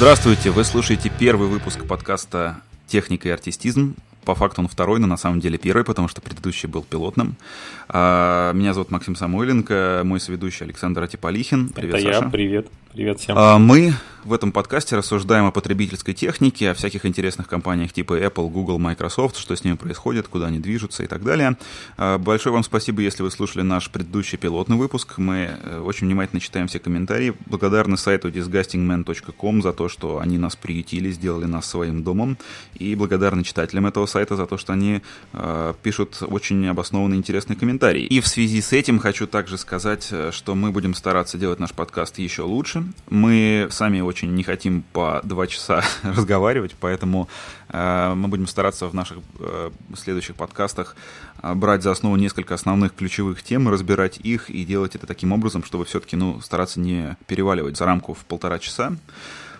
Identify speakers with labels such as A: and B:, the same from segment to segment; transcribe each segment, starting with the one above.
A: Здравствуйте, вы слушаете первый выпуск подкаста «Техника и артистизм». По факту он второй, но на самом деле первый, потому что предыдущий был пилотным. А, меня зовут Максим Самойленко, мой соведущий Александр Атиполихин.
B: Привет, Это Саша. я, привет. Привет всем.
A: А, мы в этом подкасте рассуждаем о потребительской технике, о всяких интересных компаниях типа Apple, Google, Microsoft, что с ними происходит, куда они движутся и так далее. А, большое вам спасибо, если вы слушали наш предыдущий пилотный выпуск. Мы э, очень внимательно читаем все комментарии. Благодарны сайту disgustingman.com за то, что они нас приютили, сделали нас своим домом. И благодарны читателям этого сайта за то, что они э, пишут очень обоснованные интересные комментарии. И в связи с этим хочу также сказать, э, что мы будем стараться делать наш подкаст еще лучше дальше. Мы сами очень не хотим по два часа разговаривать, поэтому э, мы будем стараться в наших э, следующих подкастах э, брать за основу несколько основных ключевых тем, разбирать их и делать это таким образом, чтобы все-таки ну, стараться не переваливать за рамку в полтора часа.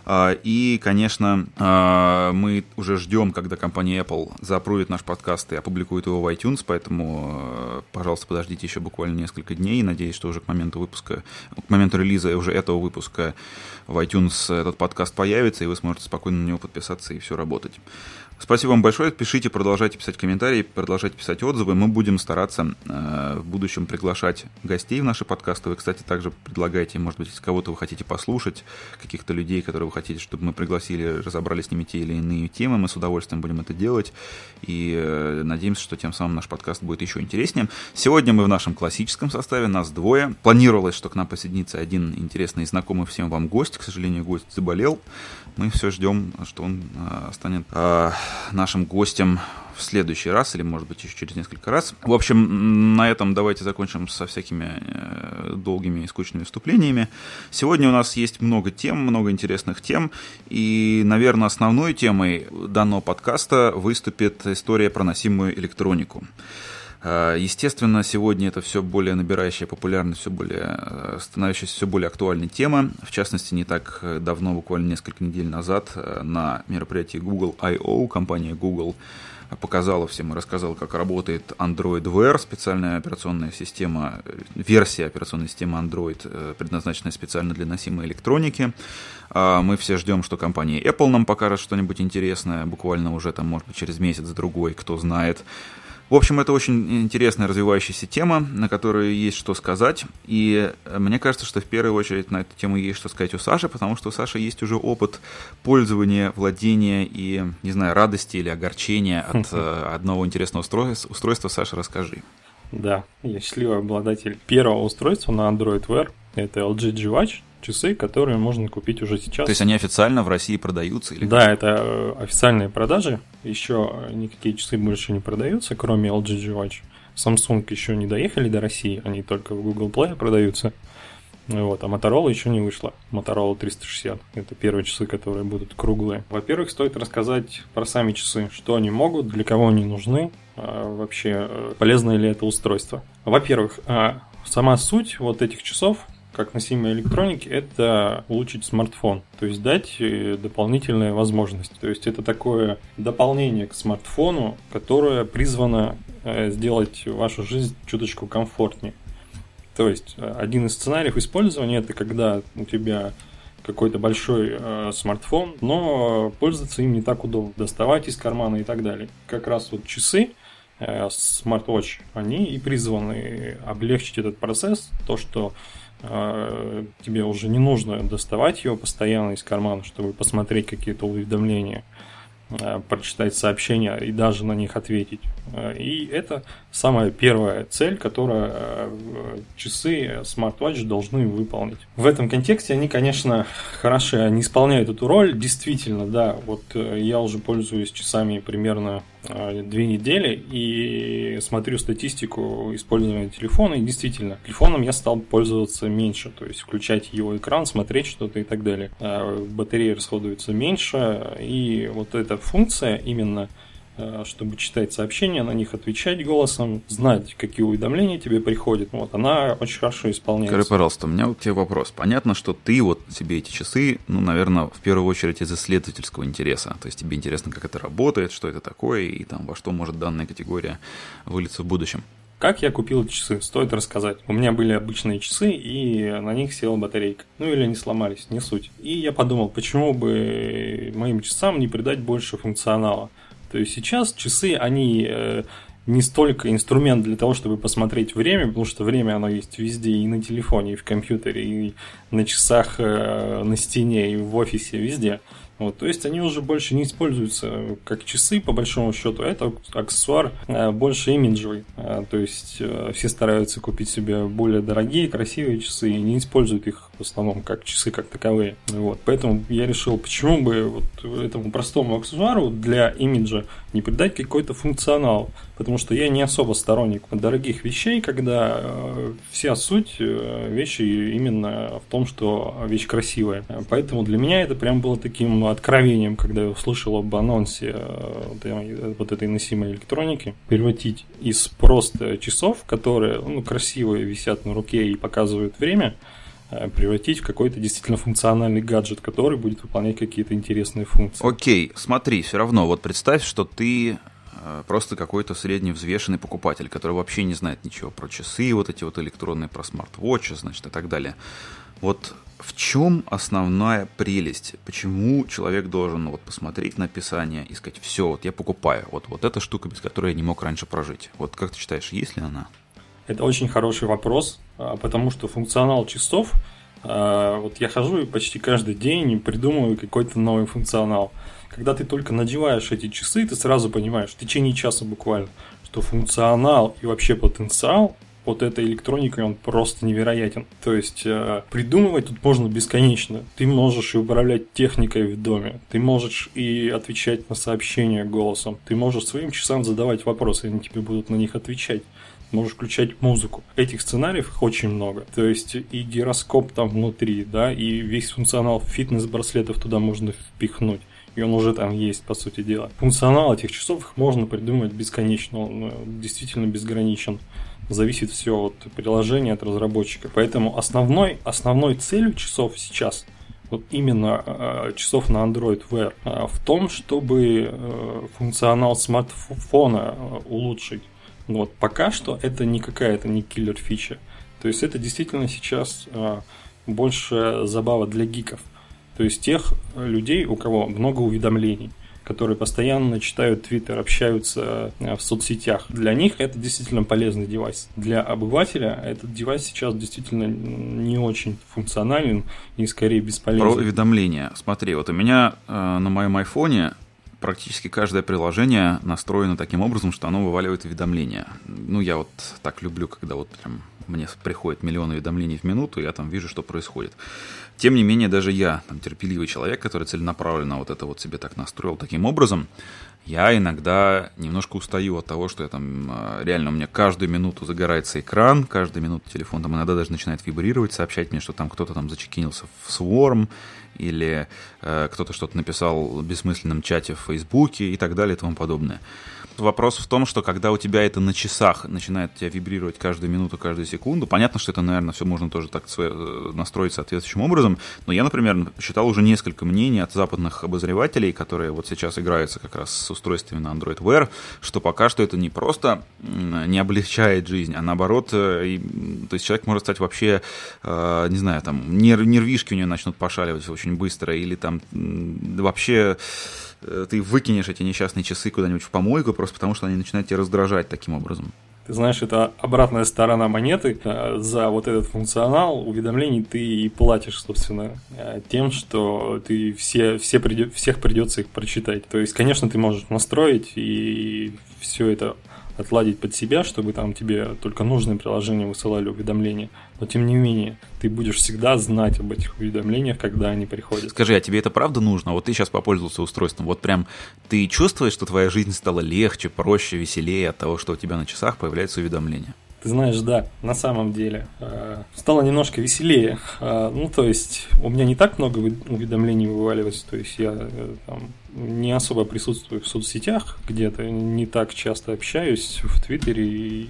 A: А, и, конечно, а, мы уже ждем, когда компания Apple запрувит наш подкаст и опубликует его в iTunes, поэтому, а, пожалуйста, подождите еще буквально несколько дней. Надеюсь, что уже к моменту выпуска, к моменту релиза уже этого выпуска в iTunes этот подкаст появится, и вы сможете спокойно на него подписаться и все работать. Спасибо вам большое. Пишите, продолжайте писать комментарии, продолжайте писать отзывы. Мы будем стараться э, в будущем приглашать гостей в наши подкасты. Вы, кстати, также предлагаете, может быть, кого-то вы хотите послушать, каких-то людей, которые вы хотите, чтобы мы пригласили, разобрали с ними те или иные темы. Мы с удовольствием будем это делать. И э, надеемся, что тем самым наш подкаст будет еще интереснее. Сегодня мы в нашем классическом составе, нас двое. Планировалось, что к нам присоединится один интересный и знакомый всем вам гость. К сожалению, гость заболел. Мы все ждем, что он э, станет э, нашим гостем в следующий раз, или, может быть, еще через несколько раз. В общем, на этом давайте закончим со всякими э, долгими и скучными вступлениями. Сегодня у нас есть много тем, много интересных тем, и, наверное, основной темой данного подкаста выступит история про носимую электронику. Э, естественно, сегодня это все более набирающая популярность, все более э, становящаяся все более актуальной тема. В частности, не так давно, буквально несколько недель назад, э, на мероприятии Google I.O. компания Google показала всем и рассказала, как работает Android Wear, специальная операционная система, версия операционной системы Android, предназначенная специально для носимой электроники. Мы все ждем, что компания Apple нам покажет что-нибудь интересное, буквально уже там, может быть, через месяц-другой, кто знает. В общем, это очень интересная развивающаяся тема, на которую есть что сказать. И э, мне кажется, что в первую очередь на эту тему есть что сказать у Саши, потому что у Саши есть уже опыт пользования, владения и, не знаю, радости или огорчения от э, одного интересного устройства. Саша, расскажи.
B: Да, я счастливый обладатель первого устройства на Android Wear. Это LG G-Watch часы, которые можно купить уже сейчас.
A: То есть они официально в России продаются? Или
B: да, это э, официальные продажи. Еще никакие часы больше не продаются, кроме LG G Watch. Samsung еще не доехали до России, они только в Google Play продаются. Вот, а Motorola еще не вышла. Motorola 360. Это первые часы, которые будут круглые. Во-первых, стоит рассказать про сами часы, что они могут, для кого они нужны, а вообще э, полезно ли это устройство. Во-первых, а, сама суть вот этих часов как носимой электроники, это улучшить смартфон, то есть дать э, дополнительные возможности. То есть это такое дополнение к смартфону, которое призвано э, сделать вашу жизнь чуточку комфортнее. То есть э, один из сценариев использования это когда у тебя какой-то большой э, смартфон, но пользоваться им не так удобно, доставать из кармана и так далее. Как раз вот часы, э, смарт-вотч, они и призваны облегчить этот процесс, то, что тебе уже не нужно доставать его постоянно из кармана, чтобы посмотреть какие-то уведомления, а, прочитать сообщения и даже на них ответить. А, и это самая первая цель, которую часы Smartwatch должны выполнить. В этом контексте они, конечно, хороши, они исполняют эту роль. Действительно, да, вот э, я уже пользуюсь часами примерно две недели и смотрю статистику использования телефона, и действительно, телефоном я стал пользоваться меньше, то есть включать его экран, смотреть что-то и так далее. Э, батарея расходуется меньше, и вот эта функция именно Э, чтобы читать сообщения, на них отвечать голосом, знать, какие уведомления тебе приходят. Вот, она очень хорошо исполняется.
A: Скажи, пожалуйста, у меня вот тебе вопрос. Понятно, что ты вот себе эти часы, ну, наверное, в первую очередь из исследовательского интереса. То есть тебе интересно, как это работает, что это такое, и там во что может данная категория вылиться в будущем.
B: Как я купил часы? Стоит рассказать. У меня были обычные часы, и на них села батарейка. Ну или они сломались, не суть. И я подумал, почему бы моим часам не придать больше функционала. То есть сейчас часы, они э, не столько инструмент для того, чтобы посмотреть время, потому что время оно есть везде, и на телефоне, и в компьютере, и на часах э, на стене, и в офисе, везде. Вот, то есть они уже больше не используются как часы, по большому счету. Это аксессуар э, больше имиджевый. Э, то есть э, все стараются купить себе более дорогие, красивые часы и не используют их в основном как часы как таковые. Вот, поэтому я решил, почему бы вот этому простому аксессуару для имиджа не придать какой-то функционал. Потому что я не особо сторонник дорогих вещей, когда вся суть вещи именно в том, что вещь красивая. Поэтому для меня это прям было таким откровением, когда я услышал об анонсе э, вот этой носимой электроники, превратить из просто часов, которые ну, красивые висят на руке и показывают время, э, превратить в какой-то действительно функциональный гаджет, который будет выполнять какие-то интересные функции.
A: Окей, смотри, все равно, вот представь, что ты э, просто какой-то средневзвешенный покупатель, который вообще не знает ничего про часы, вот эти вот электронные, про смарт-вотчи, значит, и так далее. Вот в чем основная прелесть? Почему человек должен вот посмотреть на описание и сказать, все, вот я покупаю, вот, вот эта штука, без которой я не мог раньше прожить. Вот как ты считаешь, есть ли она?
B: Это очень хороший вопрос, а, потому что функционал часов, а, вот я хожу и почти каждый день придумываю какой-то новый функционал. Когда ты только надеваешь эти часы, ты сразу понимаешь, в течение часа буквально, что функционал и вообще потенциал вот этой электроникой, он просто невероятен. То есть э, придумывать тут можно бесконечно. Ты можешь и управлять техникой в доме, ты можешь и отвечать на сообщения голосом, ты можешь своим часам задавать вопросы, и они тебе будут на них отвечать можешь включать музыку. Этих сценариев их очень много. То есть и гироскоп там внутри, да, и весь функционал фитнес-браслетов туда можно впихнуть. И он уже там есть, по сути дела. Функционал этих часов их можно придумать бесконечно, он э, действительно безграничен зависит все от приложения, от разработчика. Поэтому основной, основной целью часов сейчас вот именно э, часов на Android Wear э, в том, чтобы э, функционал смартфона э, Вот пока что это не какая-то не киллер фича. То есть это действительно сейчас э, больше забава для гиков. То есть тех людей, у кого много уведомлений которые постоянно читают Твиттер, общаются э, в соцсетях. Для них это действительно полезный девайс. Для обывателя этот девайс сейчас действительно не очень функционален и скорее бесполезен.
A: Про уведомления. Смотри, вот у меня э, на моем айфоне практически каждое приложение настроено таким образом, что оно вываливает уведомления. Ну, я вот так люблю, когда вот прям мне приходит миллион уведомлений в минуту, я там вижу, что происходит. Тем не менее, даже я, там, терпеливый человек, который целенаправленно вот это вот себе так настроил таким образом, я иногда немножко устаю от того, что я там а, реально у меня каждую минуту загорается экран, каждую минуту телефон там иногда даже начинает вибрировать, сообщать мне, что там кто-то там зачекинился в Swarm, или э, кто-то что-то написал в бессмысленном чате в Фейсбуке и так далее и тому подобное. Вопрос в том, что когда у тебя это на часах начинает тебя вибрировать каждую минуту, каждую секунду, понятно, что это, наверное, все можно тоже так э, настроить соответствующим образом, но я, например, читал уже несколько мнений от западных обозревателей, которые вот сейчас играются как раз с устройствами на Android Wear, что пока что это не просто не облегчает жизнь, а наоборот, э, и, то есть человек может стать вообще, э, не знаю, там, нерв, нервишки у него начнут пошаливать очень быстро, или там вообще ты выкинешь эти несчастные часы куда-нибудь в помойку, просто потому что они начинают тебя раздражать таким образом.
B: Ты знаешь, это обратная сторона монеты. Э, за вот этот функционал уведомлений ты и платишь, собственно, э, тем, что ты все, все придет, всех придется их прочитать. То есть, конечно, ты можешь настроить и все это отладить под себя, чтобы там тебе только нужные приложения высылали уведомления. Но тем не менее, ты будешь всегда знать об этих уведомлениях, когда они приходят.
A: Скажи, а тебе это правда нужно? Вот ты сейчас попользовался устройством, вот прям ты чувствуешь, что твоя жизнь стала легче, проще, веселее от того, что у тебя на часах появляются уведомления?
B: Ты знаешь, да, на самом деле. Э, стало немножко веселее. Э, ну, то есть, у меня не так много уведомлений вываливается. То есть, я э, там, не особо присутствую в соцсетях где-то, не так часто общаюсь в Твиттере и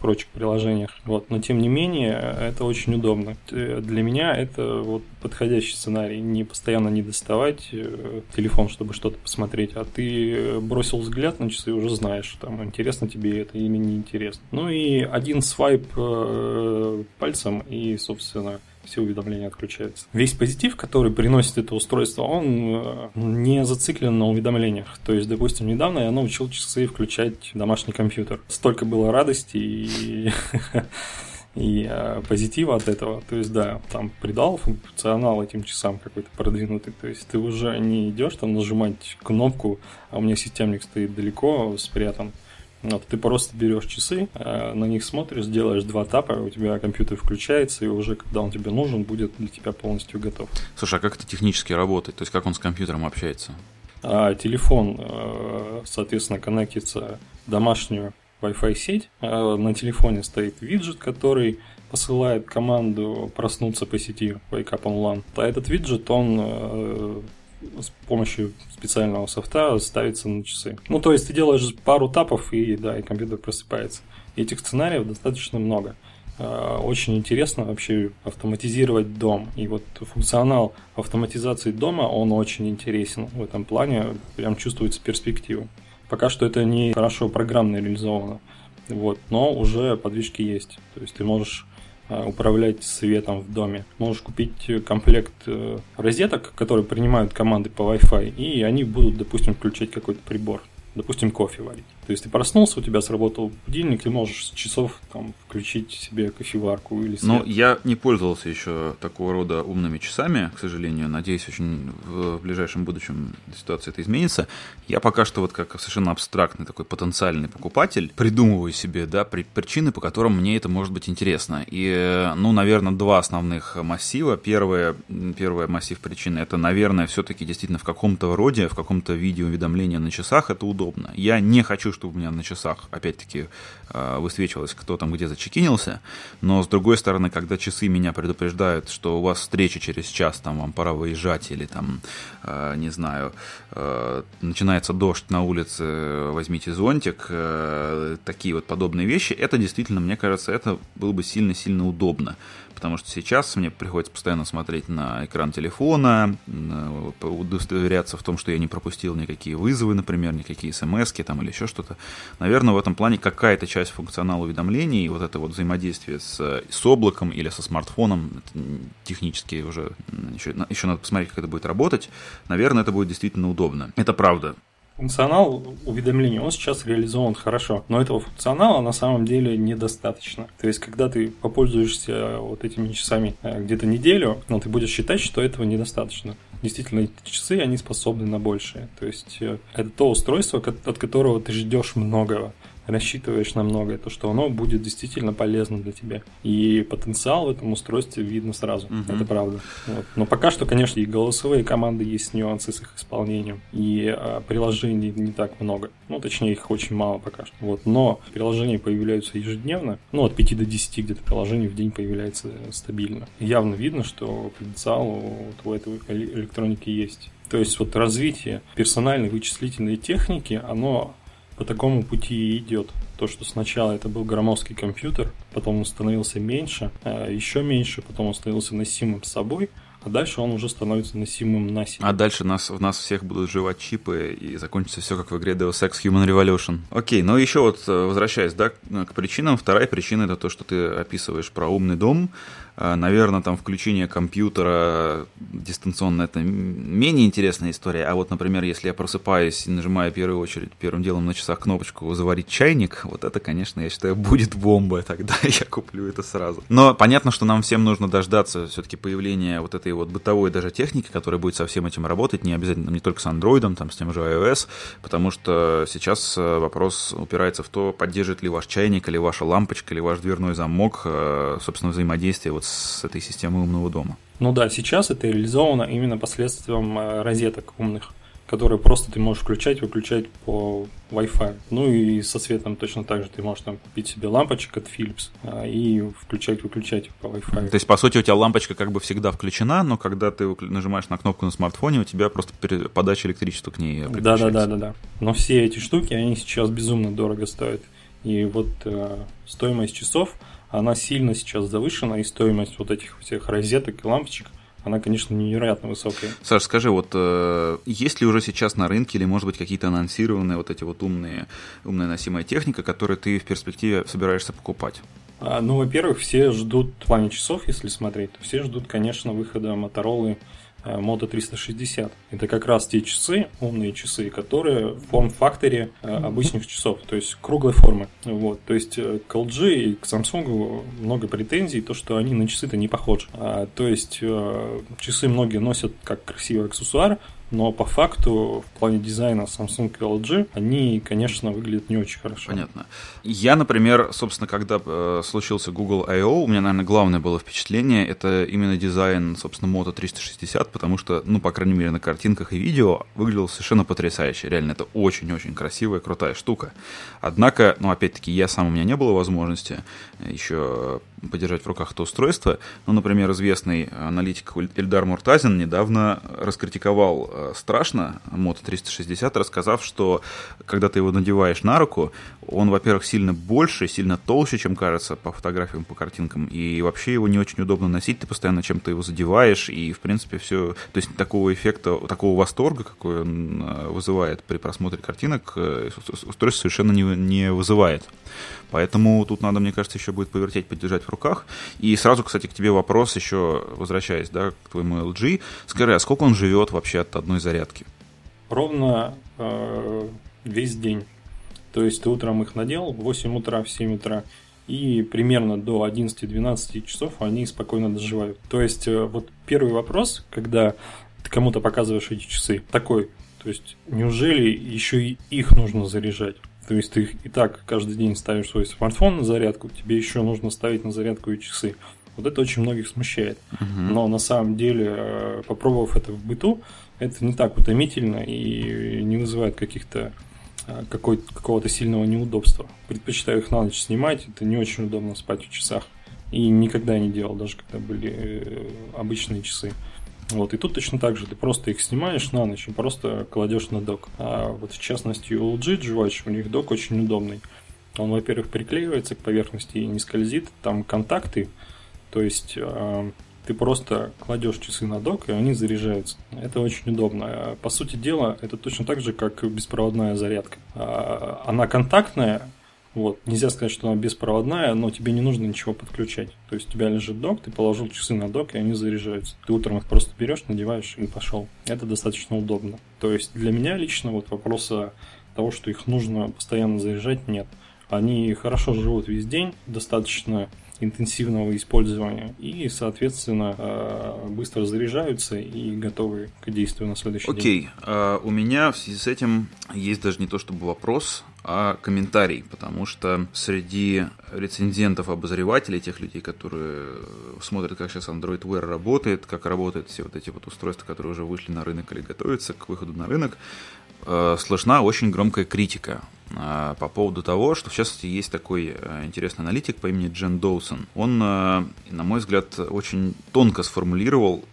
B: прочих приложениях. Вот. Но тем не менее, это очень удобно. Для меня это вот подходящий сценарий. Не постоянно не доставать э, телефон, чтобы что-то посмотреть, а ты бросил взгляд на часы и уже знаешь, там, интересно тебе это или не интересно. Ну и один свайп э, пальцем и, собственно, все уведомления отключаются. Весь позитив, который приносит это устройство, он э, не зациклен на уведомлениях. То есть, допустим, недавно я научил часы включать домашний компьютер. Столько было радости и и э, позитива от этого. То есть, да, там придал функционал этим часам какой-то продвинутый. То есть, ты уже не идешь там нажимать кнопку, а у меня системник стоит далеко спрятан. Вот, ты просто берешь часы, э, на них смотришь, делаешь два тапа, у тебя компьютер включается, и уже когда он тебе нужен, будет для тебя полностью готов.
A: Слушай, а как это технически работает? То есть как он с компьютером общается?
B: А, телефон, э, соответственно, коннектится в домашнюю Wi-Fi сеть. А на телефоне стоит виджет, который посылает команду проснуться по сети Wake Up Online. А этот виджет, он с помощью специального софта ставится на часы. Ну, то есть ты делаешь пару тапов, и да, и компьютер просыпается. Этих сценариев достаточно много. А, очень интересно вообще автоматизировать дом. И вот функционал автоматизации дома, он очень интересен в этом плане. Прям чувствуется перспектива. Пока что это не хорошо программно реализовано. Вот, но уже подвижки есть. То есть ты можешь управлять светом в доме. Можешь купить комплект э, розеток, которые принимают команды по Wi-Fi, и они будут, допустим, включать какой-то прибор. Допустим, кофе варить. То есть ты проснулся, у тебя сработал будильник, ты можешь с часов там, включить себе кофеварку или свет.
A: Ну, я не пользовался еще такого рода умными часами, к сожалению. Надеюсь, очень в ближайшем будущем ситуация это изменится. Я пока что вот как совершенно абстрактный такой потенциальный покупатель придумываю себе, да, причины, по которым мне это может быть интересно. И, ну, наверное, два основных массива. Первое, первый массив причин это, наверное, все-таки действительно в каком-то роде, в каком-то виде уведомления на часах это удобно. Я не хочу чтобы у меня на часах, опять-таки, э, высвечивалось, кто там где зачекинился. Но, с другой стороны, когда часы меня предупреждают, что у вас встреча через час, там, вам пора выезжать, или там, э, не знаю, э, начинается дождь на улице, возьмите зонтик, такие вот подобные вещи, это действительно, мне кажется, это было бы сильно-сильно удобно потому что сейчас мне приходится постоянно смотреть на экран телефона, удостоверяться в том, что я не пропустил никакие вызовы, например, никакие смс там или еще что-то. Наверное, в этом плане какая-то часть функционала уведомлений, вот это вот взаимодействие с, с облаком или со смартфоном, технически уже еще, еще надо посмотреть, как это будет работать, наверное, это будет действительно удобно. Это правда.
B: Функционал уведомления, он сейчас реализован хорошо, но этого функционала на самом деле недостаточно. То есть, когда ты попользуешься вот этими часами э, где-то неделю, но ты будешь считать, что этого недостаточно. Действительно, эти часы, они способны на большее. То есть, э, это то устройство, от которого ты ждешь многого рассчитываешь на многое, то что оно будет действительно полезно для тебя. И потенциал в этом устройстве видно сразу. Угу. Это правда. Вот. Но пока что, конечно, и голосовые команды есть нюансы с их исполнением, и а, приложений не так много. Ну, точнее, их очень мало пока что. Вот. Но приложения появляются ежедневно. Ну, от 5 до 10 где-то приложений в день появляется стабильно. И явно видно, что потенциал вот у этой электроники есть. То есть вот развитие персональной вычислительной техники, оно по такому пути идет. То, что сначала это был громоздкий компьютер, потом он становился меньше, а еще меньше, потом он становился носимым с собой, а дальше он уже становится носимым на себе.
A: А дальше нас, в нас всех будут жевать чипы, и закончится все как в игре Deus Ex Human Revolution. Окей, ну еще вот э, возвращаясь да, к причинам, вторая причина это то, что ты описываешь про умный дом. А, наверное, там включение компьютера дистанционно это менее интересная история. А вот, например, если я просыпаюсь и нажимаю в первую очередь первым делом на часах кнопочку «Заварить чайник», вот это, конечно, я считаю, будет бомба. Тогда я куплю это сразу. Но понятно, что нам всем нужно дождаться все-таки появления вот этой вот бытовой даже техники, которая будет со всем этим работать, не обязательно не только с Android, там, с тем же iOS, потому что сейчас э, вопрос упирается в то, поддержит ли ваш чайник, или ваша лампочка, или ваш дверной замок, э, собственно, взаимодействие вот с этой системой умного дома.
B: Ну да, сейчас это реализовано именно последствием э, розеток умных, которые просто ты можешь включать, выключать по Wi-Fi. Ну и со светом точно так же ты можешь там купить себе лампочек от Philips а, и включать, выключать по Wi-Fi.
A: То есть, по сути, у тебя лампочка как бы всегда включена, но когда ты нажимаешь на кнопку на смартфоне, у тебя просто подача электричества к ней
B: Да, да, да, да, да. Но все эти штуки, они сейчас безумно дорого стоят. И вот э, стоимость часов, она сильно сейчас завышена, и стоимость вот этих всех розеток и лампочек она, конечно, невероятно высокая.
A: Саш, скажи, вот э, есть ли уже сейчас на рынке или, может быть, какие-то анонсированные вот эти вот умные, умная носимая техника, которые ты в перспективе собираешься покупать?
B: А, ну, во-первых, все ждут в плане часов, если смотреть, все ждут, конечно, выхода Motorola Э, Moto 360. Это как раз те часы, умные часы, которые в форм-факторе э, обычных часов, то есть круглой формы. Вот. То есть э, к LG и к Samsung много претензий, то, что они на часы-то не похожи. А, то есть часы многие носят как красивый аксессуар, но по факту в плане дизайна Samsung и LG они, конечно, выглядят не очень хорошо.
A: Понятно. Я, например, собственно, когда э, случился Google I.O., у меня, наверное, главное было впечатление, это именно дизайн, собственно, Moto 360, потому что, ну, по крайней мере, на картинках и видео выглядел совершенно потрясающе. Реально, это очень-очень красивая, крутая штука. Однако, ну, опять-таки, я сам, у меня не было возможности еще подержать в руках это устройство. Ну, например, известный аналитик Эльдар Муртазин недавно раскритиковал э, страшно Moto 360, рассказав, что когда ты его надеваешь на руку, он, во-первых, сильно больше, сильно толще, чем кажется по фотографиям, по картинкам, и вообще его не очень удобно носить, ты постоянно чем-то его задеваешь, и, в принципе, все... То есть такого эффекта, такого восторга, какой он э, вызывает при просмотре картинок, э, устройство совершенно не, не вызывает. Поэтому тут надо, мне кажется, еще будет повертеть, поддержать в руках. И сразу, кстати, к тебе вопрос еще, возвращаясь, да, к твоему LG. Скажи, а сколько он живет вообще от одной зарядки?
B: Ровно э, весь день. То есть ты утром их надел, в 8 утра, в 7 утра, и примерно до 11-12 часов они спокойно доживают. То есть э, вот первый вопрос, когда ты кому-то показываешь эти часы, такой, то есть неужели еще и их нужно заряжать? То есть ты и так каждый день ставишь свой смартфон на зарядку, тебе еще нужно ставить на зарядку и часы. Вот это очень многих смущает. Uh-huh. Но на самом деле, э, попробовав это в быту, это не так утомительно и не вызывает каких-то э, какой, какого-то сильного неудобства. Предпочитаю их на ночь снимать, это не очень удобно спать в часах. И никогда не делал, даже когда были э, обычные часы. Вот, и тут точно так же, ты просто их снимаешь на ночь и просто кладешь на док. А вот в частности у LG G-Watch, у них док очень удобный. Он, во-первых, приклеивается к поверхности и не скользит, там контакты, то есть э, ты просто кладешь часы на док, и они заряжаются. Это очень удобно. По сути дела, это точно так же, как беспроводная зарядка. А, она контактная, вот. Нельзя сказать, что она беспроводная, но тебе не нужно ничего подключать. То есть у тебя лежит док, ты положил часы на док, и они заряжаются. Ты утром их просто берешь, надеваешь и пошел. Это достаточно удобно. То есть для меня лично вот вопроса того, что их нужно постоянно заряжать, нет. Они хорошо живут весь день, достаточно интенсивного использования и, соответственно, э, быстро заряжаются и готовы к действию на следующий
A: okay.
B: день.
A: Окей, uh, у меня в связи с этим есть даже не то чтобы вопрос, а комментарий, потому что среди рецензентов, обозревателей, тех людей, которые смотрят, как сейчас Android Wear работает, как работают все вот эти вот устройства, которые уже вышли на рынок или готовятся к выходу на рынок, э, слышна очень громкая критика э, по поводу того, что в частности есть такой э, интересный аналитик по имени Джен Доусон. Он, на мой взгляд, очень тонко сформулировал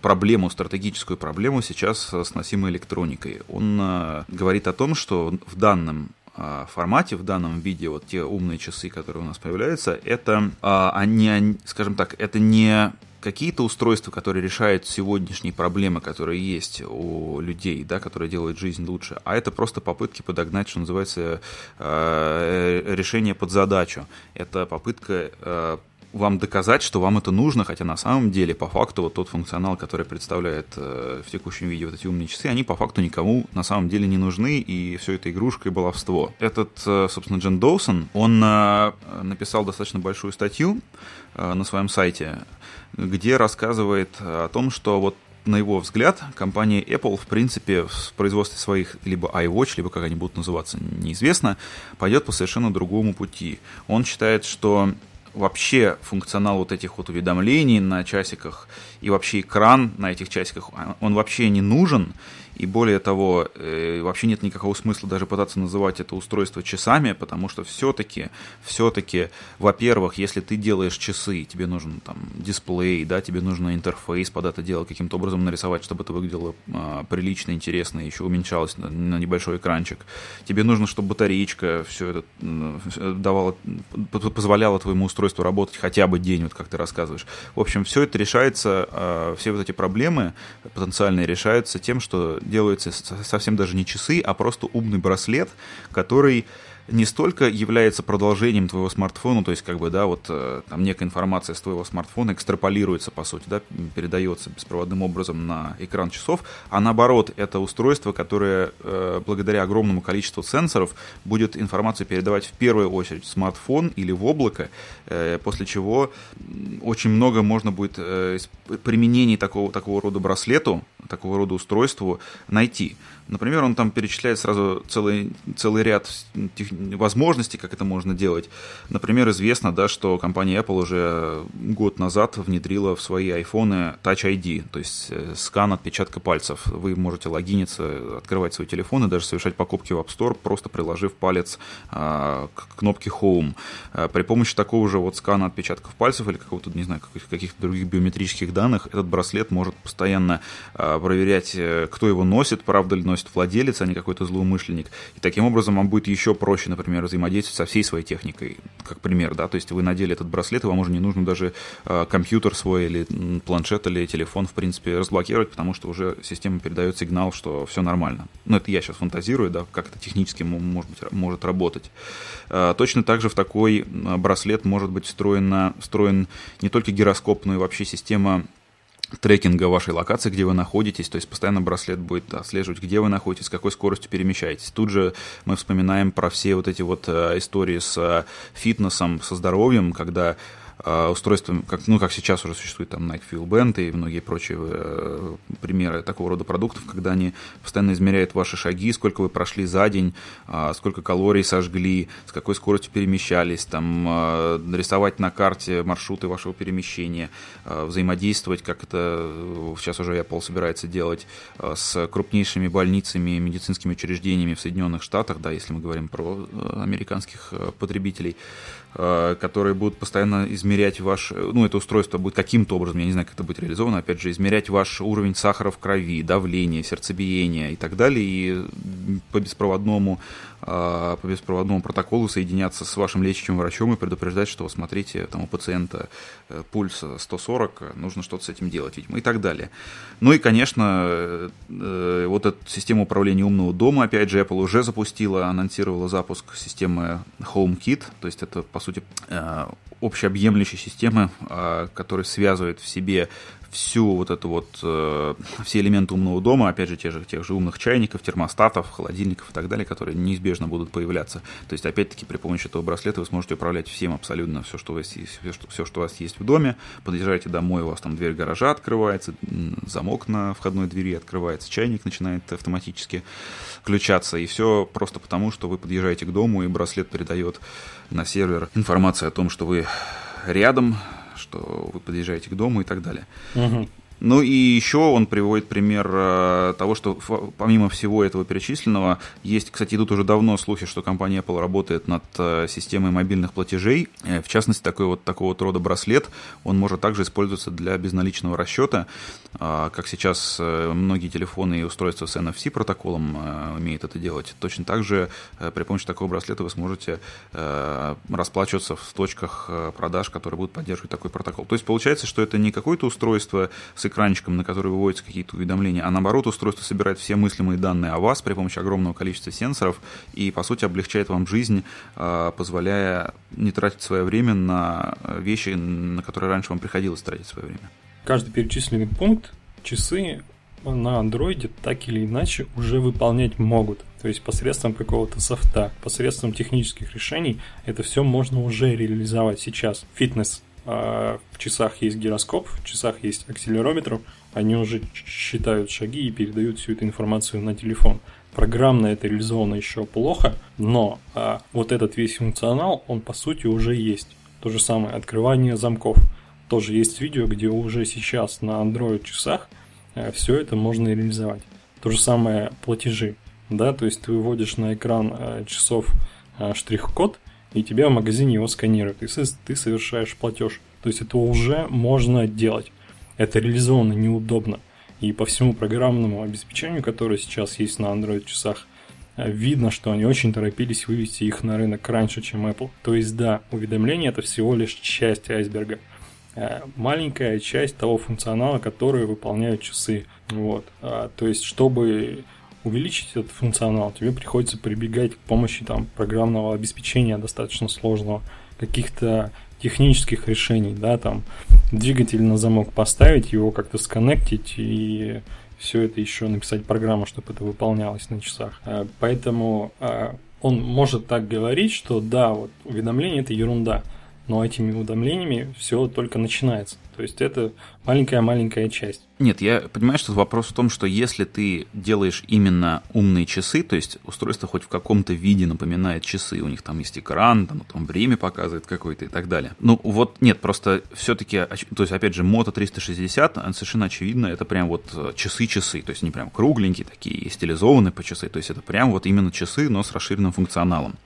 A: проблему, стратегическую проблему сейчас с носимой электроникой. Он говорит о том, что в данном формате, в данном виде, вот те умные часы, которые у нас появляются, это, они, скажем так, это не какие-то устройства, которые решают сегодняшние проблемы, которые есть у людей, да, которые делают жизнь лучше, а это просто попытки подогнать, что называется, решение под задачу. Это попытка вам доказать, что вам это нужно, хотя на самом деле, по факту, вот тот функционал, который представляет э, в текущем виде вот эти умные часы, они по факту никому на самом деле не нужны, и все это игрушка и баловство. Этот, э, собственно, Джен Доусон, он э, написал достаточно большую статью э, на своем сайте, где рассказывает о том, что вот на его взгляд, компания Apple, в принципе, в производстве своих либо iWatch, либо как они будут называться, неизвестно, пойдет по совершенно другому пути. Он считает, что вообще функционал вот этих вот уведомлений на часиках и вообще экран на этих часиках, он вообще не нужен, И более того, э, вообще нет никакого смысла даже пытаться называть это устройство часами, потому что все-таки, все-таки, во-первых, если ты делаешь часы, тебе нужен там дисплей, да, тебе нужно интерфейс под это дело каким-то образом нарисовать, чтобы это выглядело а, прилично, интересно, еще уменьшалось на, на небольшой экранчик. Тебе нужно, чтобы батареечка все это давала, позволяла твоему устройству работать хотя бы день, вот как ты рассказываешь. В общем, все это решается, а, все вот эти проблемы потенциальные решаются тем, что делаются совсем даже не часы, а просто умный браслет, который не столько является продолжением твоего смартфона, то есть как бы, да, вот э, там некая информация с твоего смартфона экстраполируется, по сути, да, передается беспроводным образом на экран часов, а наоборот, это устройство, которое э, благодаря огромному количеству сенсоров будет информацию передавать в первую очередь в смартфон или в облако, э, после чего очень много можно будет применений такого, такого рода браслету, такого рода устройству найти. Например, он там перечисляет сразу целый, целый ряд тех, возможностей, как это можно делать. Например, известно, да, что компания Apple уже год назад внедрила в свои айфоны Touch ID, то есть э, скан отпечатка пальцев. Вы можете логиниться, открывать свой телефон и даже совершать покупки в App Store, просто приложив палец а, к кнопке Home. А, при помощи такого же вот скана отпечатков пальцев или какого-то, не знаю, каких-то других биометрических данных, этот браслет может постоянно а, проверять, э, кто его носит, правда ли носит владелец, а не какой-то злоумышленник. И таким образом вам будет еще проще, например, взаимодействовать со всей своей техникой, как пример, да, то есть вы надели этот браслет, и вам уже не нужно даже э, компьютер свой или планшет или телефон, в принципе, разблокировать, потому что уже система передает сигнал, что все нормально. Ну, это я сейчас фантазирую, да, как это технически может, быть, может работать. Э, точно так же в такой браслет может быть встроена, встроен не только гироскоп, но и вообще система трекинга вашей локации, где вы находитесь, то есть постоянно браслет будет отслеживать, где вы находитесь, с какой скоростью перемещаетесь. Тут же мы вспоминаем про все вот эти вот э, истории с э, фитнесом, со здоровьем, когда устройством, как, ну, как сейчас уже существует там Nike Fuel Band и многие прочие э, примеры такого рода продуктов, когда они постоянно измеряют ваши шаги, сколько вы прошли за день, э, сколько калорий сожгли, с какой скоростью перемещались, там, э, нарисовать на карте маршруты вашего перемещения, э, взаимодействовать, как это сейчас уже Apple собирается делать, э, с крупнейшими больницами, медицинскими учреждениями в Соединенных Штатах, да, если мы говорим про э, американских э, потребителей, э, которые будут постоянно измерять ваш, ну, это устройство будет каким-то образом, я не знаю, как это будет реализовано, опять же, измерять ваш уровень сахара в крови, давление, сердцебиение и так далее, и по беспроводному по беспроводному протоколу соединяться с вашим лечащим врачом и предупреждать, что, смотрите, там у пациента э, пульс 140, нужно что-то с этим делать, видимо, и так далее. Ну и, конечно, э, вот эту систему управления умного дома, опять же, Apple уже запустила, анонсировала запуск системы HomeKit, то есть это, по сути, э, общеобъемлющей системы, которая связывает в себе всю вот эту вот, э, все элементы умного дома, опять же, тех же, тех же умных чайников, термостатов, холодильников и так далее, которые неизбежно будут появляться. То есть, опять-таки, при помощи этого браслета вы сможете управлять всем абсолютно все, что у вас есть, все, что, все, что у вас есть в доме. Подъезжаете домой, у вас там дверь гаража открывается, замок на входной двери открывается, чайник начинает автоматически включаться, и все просто потому, что вы подъезжаете к дому, и браслет передает на сервер информацию о том, что вы рядом, что вы подъезжаете к дому и так далее. Угу. Ну и еще он приводит пример э, того, что помимо всего этого перечисленного, есть, кстати, идут уже давно слухи, что компания Apple работает над э, системой мобильных платежей. Э, в частности, такой вот такого вот рода браслет, он может также использоваться для безналичного расчета. А, как сейчас многие телефоны и устройства с NFC протоколом умеют это делать. Точно так же при помощи такого браслета вы сможете расплачиваться в точках продаж, которые будут поддерживать такой протокол. То есть получается, что это не какое-то устройство с экранчиком, на который выводятся какие-то уведомления, а наоборот устройство собирает все мыслимые данные о вас при помощи огромного количества сенсоров и, по сути, облегчает вам жизнь, а, позволяя не тратить свое время на вещи, на которые раньше вам приходилось тратить свое время.
B: Каждый перечисленный пункт часы на андроиде так или иначе уже выполнять могут. То есть посредством какого-то софта, посредством технических решений это все можно уже реализовать сейчас. Фитнес а в часах есть гироскоп, в часах есть акселерометр, они уже считают шаги и передают всю эту информацию на телефон. Программно это реализовано еще плохо, но а, вот этот весь функционал, он по сути уже есть. То же самое открывание замков. Тоже есть видео, где уже сейчас на Android часах а, все это можно реализовать. То же самое платежи, да, то есть ты выводишь на экран э, часов э, штрих-код, и тебя в магазине его сканируют, и ты совершаешь платеж. То есть это уже можно делать. Это реализовано неудобно. И по всему программному обеспечению, которое сейчас есть на Android часах, э, видно, что они очень торопились вывести их на рынок раньше, чем Apple. То есть да, уведомление это всего лишь часть айсберга. Э, маленькая часть того функционала, который выполняют часы. Вот. А, то есть, чтобы увеличить этот функционал, тебе приходится прибегать к помощи там, программного обеспечения достаточно сложного, каких-то технических решений, да, там двигатель на замок поставить, его как-то сконнектить и все это еще написать программу, чтобы это выполнялось на часах. А, поэтому а, он может так говорить, что да, вот уведомление это ерунда, но этими уведомлениями все только начинается. То есть это маленькая-маленькая часть.
A: Нет, я понимаю, что вопрос в том, что если ты делаешь именно умные часы, то есть устройство хоть в каком-то виде напоминает часы, у них там есть экран, там, там время показывает какое-то и так далее. Ну вот нет, просто все-таки, то есть опять же, Moto 360, совершенно очевидно, это прям вот э, часы-часы, то есть они прям кругленькие такие, стилизованные по часы, то есть это прям вот именно часы, но с расширенным функционалом.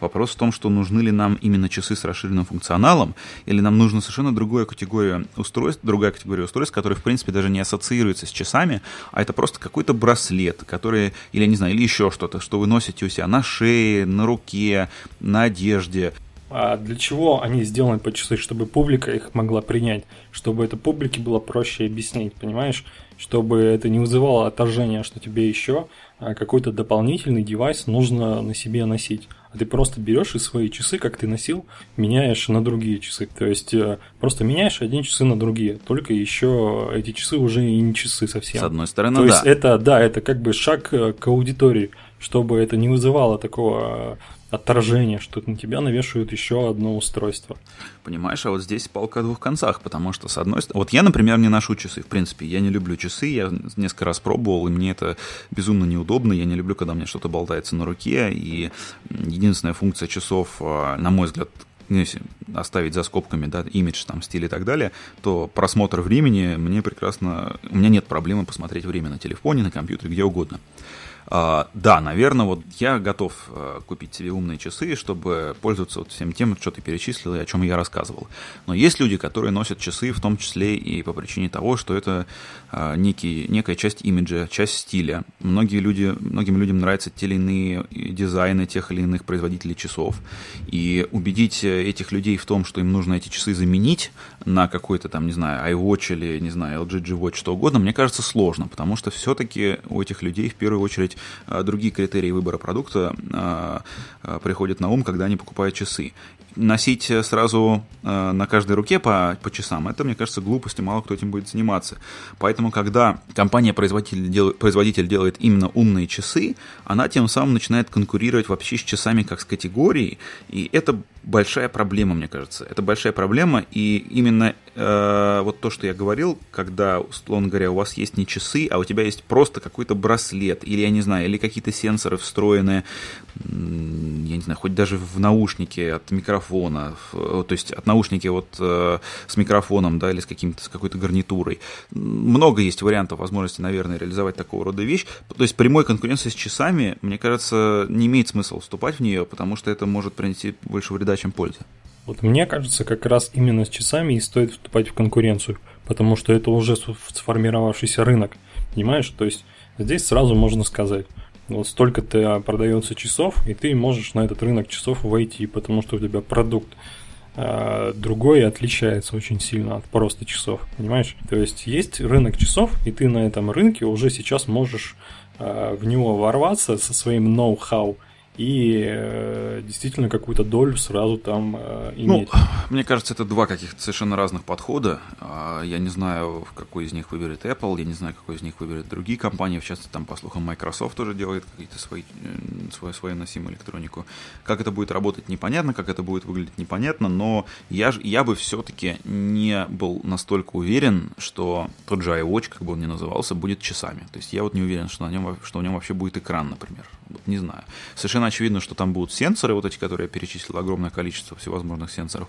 A: Вопрос в том, что нужны ли нам именно часы с расширенным функционалом, или нам нужна совершенно другая категория устройств, другая категория устройств, которые, в принципе, даже не ассоциируются с часами, а это просто какой-то браслет, который, или, не знаю, или еще что-то, что вы носите у себя на шее, на руке, на одежде.
B: А для чего они сделаны по часы? Чтобы публика их могла принять, чтобы это публике было проще объяснить, понимаешь? Чтобы это не вызывало отторжения, что тебе еще а, какой-то дополнительный девайс нужно на себе носить а ты просто берешь и свои часы, как ты носил, меняешь на другие часы. То есть э, просто меняешь одни часы на другие, только еще эти часы уже и не часы совсем.
A: С одной стороны,
B: То
A: да.
B: есть это, да, это как бы шаг э, к аудитории, чтобы это не вызывало такого отторжение, что на тебя навешивают еще одно устройство.
A: Понимаешь, а вот здесь палка о двух концах, потому что, с одной стороны... Вот я, например, не ношу часы, в принципе. Я не люблю часы, я несколько раз пробовал, и мне это безумно неудобно. Я не люблю, когда меня что-то болтается на руке, и единственная функция часов, а, на мой взгляд, ну, если оставить за скобками да, имидж, там, стиль и так далее, то просмотр времени мне прекрасно... У меня нет проблемы посмотреть время на телефоне, на компьютере, где угодно. А, да, наверное, вот я готов а, купить себе умные часы, чтобы пользоваться вот всем тем, что ты перечислил и о чем я рассказывал. Но есть люди, которые носят часы, в том числе и по причине того, что это некий, некая часть имиджа, часть стиля. Многие люди, многим людям нравятся те или иные дизайны тех или иных производителей часов. И убедить этих людей в том, что им нужно эти часы заменить на какой-то там, не знаю, iWatch или, не знаю, LG G Watch, что угодно, мне кажется сложно, потому что все-таки у этих людей в первую очередь а, другие критерии выбора продукта а, а, приходят на ум, когда они покупают часы носить сразу э, на каждой руке по, по часам, это, мне кажется, глупостью, мало кто этим будет заниматься. Поэтому, когда компания-производитель дел, производитель делает именно умные часы, она тем самым начинает конкурировать вообще с часами как с категорией, и это большая проблема, мне кажется. Это большая проблема, и именно э, вот то, что я говорил, когда, условно говоря, у вас есть не часы, а у тебя есть просто какой-то браслет, или, я не знаю, или какие-то сенсоры встроенные, я не знаю, хоть даже в наушнике от микрофона, то есть от наушники вот э, с микрофоном, да, или с, каким-то, с какой-то гарнитурой. Много есть вариантов возможности, наверное, реализовать такого рода вещь. То есть прямой конкуренции с часами, мне кажется, не имеет смысла вступать в нее, потому что это может принести больше вреда, чем пользы.
B: Вот мне кажется, как раз именно с часами и стоит вступать в конкуренцию, потому что это уже сформировавшийся рынок, понимаешь? То есть здесь сразу можно сказать, вот столько-то продается часов, и ты можешь на этот рынок часов войти, потому что у тебя продукт а, другой отличается очень сильно от просто часов, понимаешь? То есть есть рынок часов, и ты на этом рынке уже сейчас можешь а, в него ворваться со своим ноу-хау и э, действительно какую-то долю сразу там э, ну, иметь.
A: Ну, мне кажется, это два каких-то совершенно разных подхода. А, я не знаю, какой из них выберет Apple, я не знаю, какой из них выберет другие компании. В частности, там, по слухам, Microsoft тоже делает какие-то свои, свою, свою носимую электронику. Как это будет работать, непонятно, как это будет выглядеть, непонятно, но я, я бы все-таки не был настолько уверен, что тот же iWatch, как бы он ни назывался, будет часами. То есть я вот не уверен, что, на нем, что у него вообще будет экран, например. Не знаю. Совершенно очевидно, что там будут сенсоры, вот эти, которые я перечислил, огромное количество всевозможных сенсоров.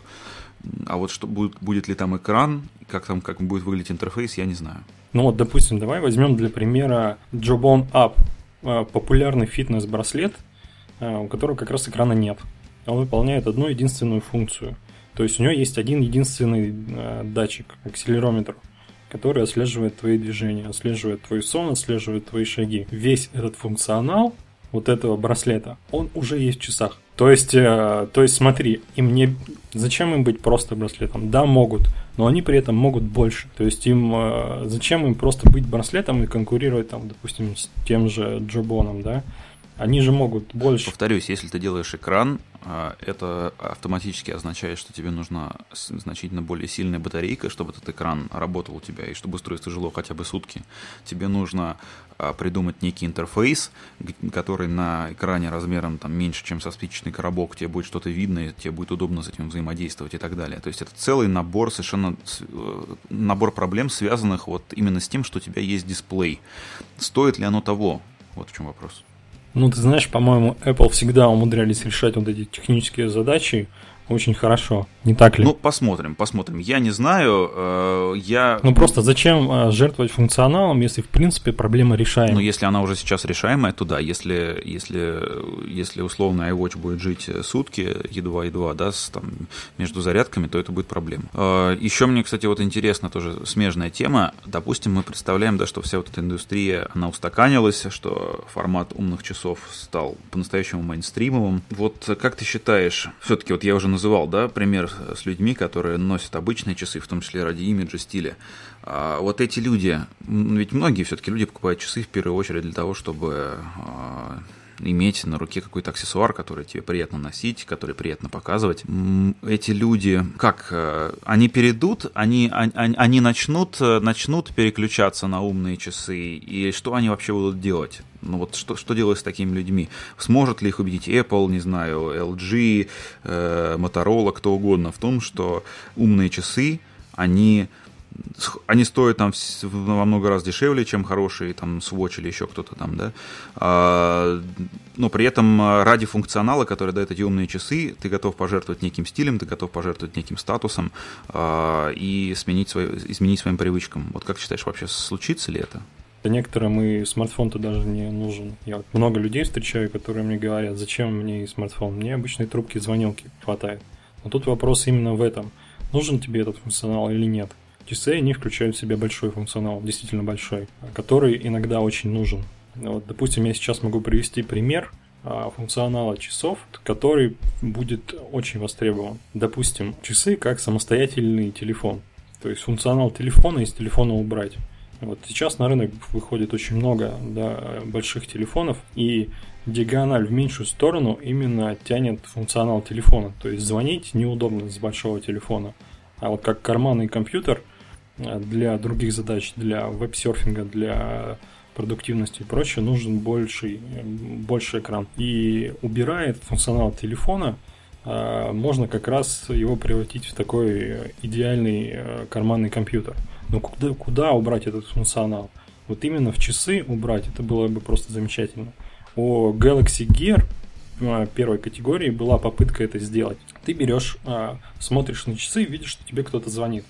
A: А вот что будет, будет ли там экран, как там как будет выглядеть интерфейс, я не знаю.
B: Ну вот, допустим, давай возьмем для примера Jawbone Up, э, популярный фитнес-браслет, э, у которого как раз экрана нет. Он выполняет одну единственную функцию. То есть у него есть один единственный э, датчик, акселерометр, который отслеживает твои движения, отслеживает твой сон, отслеживает твои шаги. Весь этот функционал вот этого браслета, он уже есть в часах. То есть, э, то есть смотри, им не... Зачем им быть просто браслетом? Да, могут, но они при этом могут больше. То есть им... Э, зачем им просто быть браслетом и конкурировать там, допустим, с тем же Джобоном, да? Они же могут больше.
A: Повторюсь, если ты делаешь экран, а, это автоматически означает, что тебе нужна значительно более сильная батарейка, чтобы этот экран работал у тебя, и чтобы устройство жило хотя бы сутки. Тебе нужно а, придумать некий интерфейс, который на экране размером там, меньше, чем со спичечный коробок, тебе будет что-то видно, и тебе будет удобно с этим взаимодействовать и так далее. То есть это целый набор совершенно э, набор проблем, связанных вот именно с тем, что у тебя есть дисплей. Стоит ли оно того? Вот в чем вопрос.
B: Ну, ты знаешь, по-моему, Apple всегда умудрялись решать вот эти технические задачи очень хорошо, не так ли?
A: Ну, посмотрим, посмотрим. Я не знаю, э, я...
B: Ну, просто зачем э, жертвовать функционалом, если, в принципе, проблема решаема?
A: Ну, если она уже сейчас решаемая, то да. Если, если, если условно iWatch будет жить сутки, едва-едва, да, с, там, между зарядками, то это будет проблема. Э, еще мне, кстати, вот интересно тоже смежная тема. Допустим, мы представляем, да, что вся вот эта индустрия, она устаканилась, что формат умных часов стал по-настоящему мейнстримовым. Вот как ты считаешь, все-таки вот я уже называл, да, пример с людьми, которые носят обычные часы, в том числе ради имиджа, стиля. А вот эти люди, ведь многие все-таки люди покупают часы в первую очередь для того, чтобы а, иметь на руке какой-то аксессуар, который тебе приятно носить, который приятно показывать. Эти люди, как, э, они перейдут, они, они, они начнут, начнут переключаться на умные часы, и что они вообще будут делать? Ну вот что, что делать с такими людьми? Сможет ли их убедить Apple, не знаю, LG, э, Motorola, кто угодно в том, что умные часы, они они стоят там во много раз дешевле, чем хорошие там Swatch или еще кто-то там, да. А, но при этом ради функционала, который дает эти умные часы, ты готов пожертвовать неким стилем, ты готов пожертвовать неким статусом а, и сменить, свой, изменить своим привычкам. Вот как считаешь, вообще случится ли это?
B: Некоторым и смартфон-то даже не нужен. Я вот много людей встречаю, которые мне говорят, зачем мне смартфон? Мне обычной трубки звонилки хватает. Но тут вопрос именно в этом. Нужен тебе этот функционал или нет? Часы, они включают в себя большой функционал, действительно большой, который иногда очень нужен. Вот, допустим, я сейчас могу привести пример а, функционала часов, который будет очень востребован. Допустим, часы как самостоятельный телефон. То есть функционал телефона из телефона убрать. Вот сейчас на рынок выходит очень много да, больших телефонов, и диагональ в меньшую сторону именно тянет функционал телефона. То есть звонить неудобно с большого телефона. А вот как карманный компьютер – для других задач, для веб-серфинга, для продуктивности и прочее, нужен больший, больше экран. И убирает функционал телефона, а, можно как раз его превратить в такой идеальный э, карманный компьютер. Но куда, куда убрать этот функционал? Вот именно в часы убрать, это было бы просто замечательно. У Galaxy Gear э, первой категории была попытка это сделать. Ты берешь, а, смотришь на часы, видишь, что тебе кто-то звонит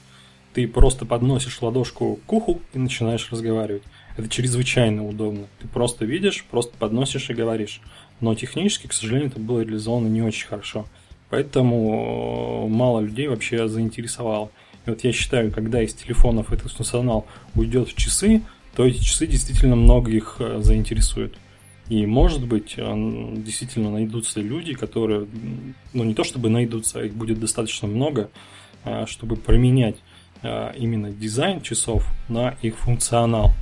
B: ты просто подносишь ладошку к уху и начинаешь разговаривать. Это чрезвычайно удобно. Ты просто видишь, просто подносишь и говоришь. Но технически, к сожалению, это было реализовано не очень хорошо. Поэтому мало людей вообще заинтересовало. Вот я считаю, когда из телефонов этот функционал уйдет в часы, то эти часы действительно много их э, заинтересуют. И, может быть, э, действительно найдутся люди, которые, ну, не то чтобы найдутся, а их будет достаточно много, чтобы променять Э, именно дизайн часов на их функционал.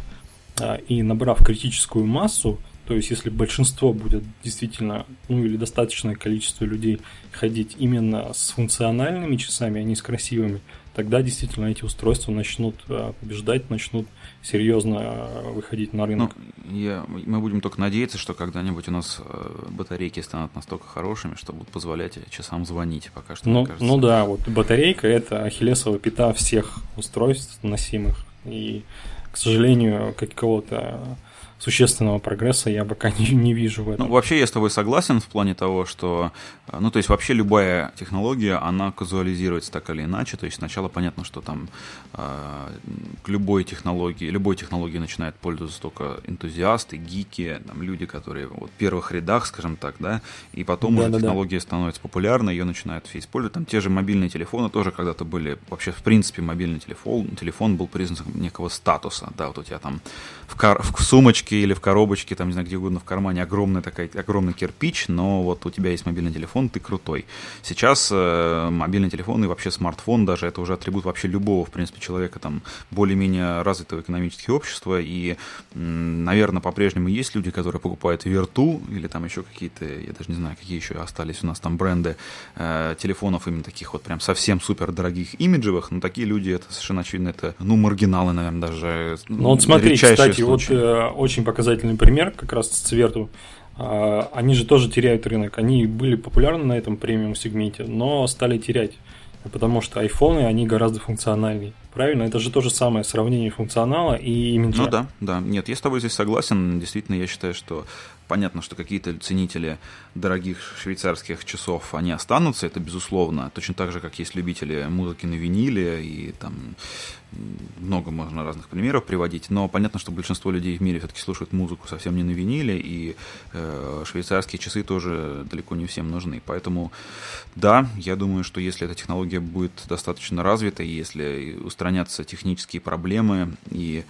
B: Э, и набрав критическую массу, то есть если большинство будет действительно, ну или достаточное количество людей ходить именно с функциональными часами, а не с красивыми, тогда действительно эти устройства начнут э, побеждать, начнут серьезно э, выходить на рынок.
A: Ну, я, мы будем только надеяться, что когда-нибудь у нас э, батарейки станут настолько хорошими, что будут позволять часам звонить. Пока что,
B: ну,
A: кажется...
B: ну да, вот батарейка это ахиллесова пята всех устройств носимых. И, к сожалению, какого-то существенного прогресса я пока не, не вижу в этом.
A: Ну, вообще я с тобой согласен в плане того, что, ну, то есть вообще любая технология, она казуализируется так или иначе, то есть сначала понятно, что там э, к любой технологии, любой технологии начинают пользоваться только энтузиасты, гики, там, люди, которые вот, в первых рядах, скажем так, да, и потом да, уже да, технология да. становится популярной, ее начинают все использовать, там те же мобильные телефоны тоже когда-то были, вообще в принципе мобильный телефон, телефон был признаком некого статуса, да, вот у тебя там в, кар- в сумочке или в коробочке, там, не знаю, где угодно в кармане огромный, такой, огромный кирпич, но вот у тебя есть мобильный телефон, ты крутой. Сейчас э, мобильный телефон и вообще смартфон даже, это уже атрибут вообще любого, в принципе, человека, там, более-менее развитого экономически общества, и, наверное, по-прежнему есть люди, которые покупают вирту или там еще какие-то, я даже не знаю, какие еще остались у нас там бренды э, телефонов именно таких вот прям совсем супер дорогих имиджевых, но такие люди, это совершенно очевидно, это, ну, маргиналы, наверное, даже.
B: Ну, вот смотри, кстати, случаи. вот э, очень показательный пример как раз с Цверту. А, они же тоже теряют рынок. Они были популярны на этом премиум сегменте, но стали терять. Потому что айфоны, они гораздо функциональнее. Правильно? Это же то же самое сравнение функционала и имиджа.
A: Ну да, да. Нет, я с тобой здесь согласен. Действительно, я считаю, что понятно, что какие-то ценители дорогих швейцарских часов, они останутся, это безусловно. Точно так же, как есть любители музыки на виниле и там много можно разных примеров приводить, но понятно, что большинство людей в мире все-таки слушают музыку совсем не на виниле, и э, швейцарские часы тоже далеко не всем нужны. Поэтому, да, я думаю, что если эта технология будет достаточно развита, если устранятся технические проблемы и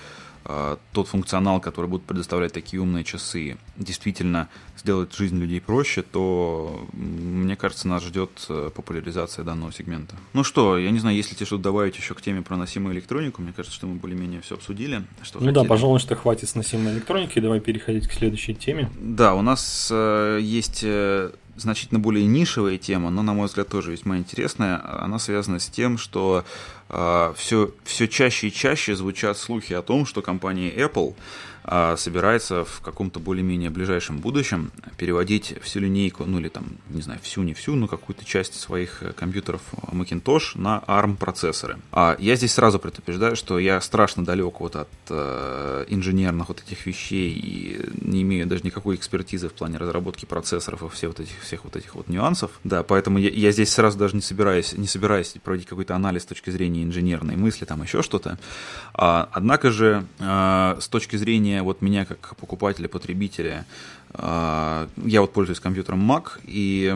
A: тот функционал, который будут предоставлять такие умные часы, действительно сделает жизнь людей проще, то, мне кажется, нас ждет э, популяризация данного сегмента. Ну что, я не знаю, если тебе что-то добавить еще к теме про носимую электронику, мне кажется, что мы более-менее все обсудили. Что
B: ну хотели. да, пожалуй, что хватит с носимой электроники, давай переходить к следующей теме.
A: Да, у нас э, есть э, значительно более нишевая тема, но, на мой взгляд, тоже весьма интересная. Она связана с тем, что э, все, все чаще и чаще звучат слухи о том, что компания Apple а, собирается в каком-то более-менее ближайшем будущем переводить всю линейку, ну или там, не знаю, всю, не всю, но какую-то часть своих э, компьютеров Macintosh на ARM процессоры. А я здесь сразу предупреждаю, что я страшно далек вот от э, инженерных вот этих вещей и не имею даже никакой экспертизы в плане разработки процессоров и всех вот этих, всех вот этих вот нюансов. Да, поэтому я, я здесь сразу даже не собираюсь, не собираюсь проводить какой-то анализ с точки зрения инженерной мысли, там еще что-то. А, однако же э, с точки зрения зрения вот меня как покупателя, потребителя, а, я вот пользуюсь компьютером Mac, и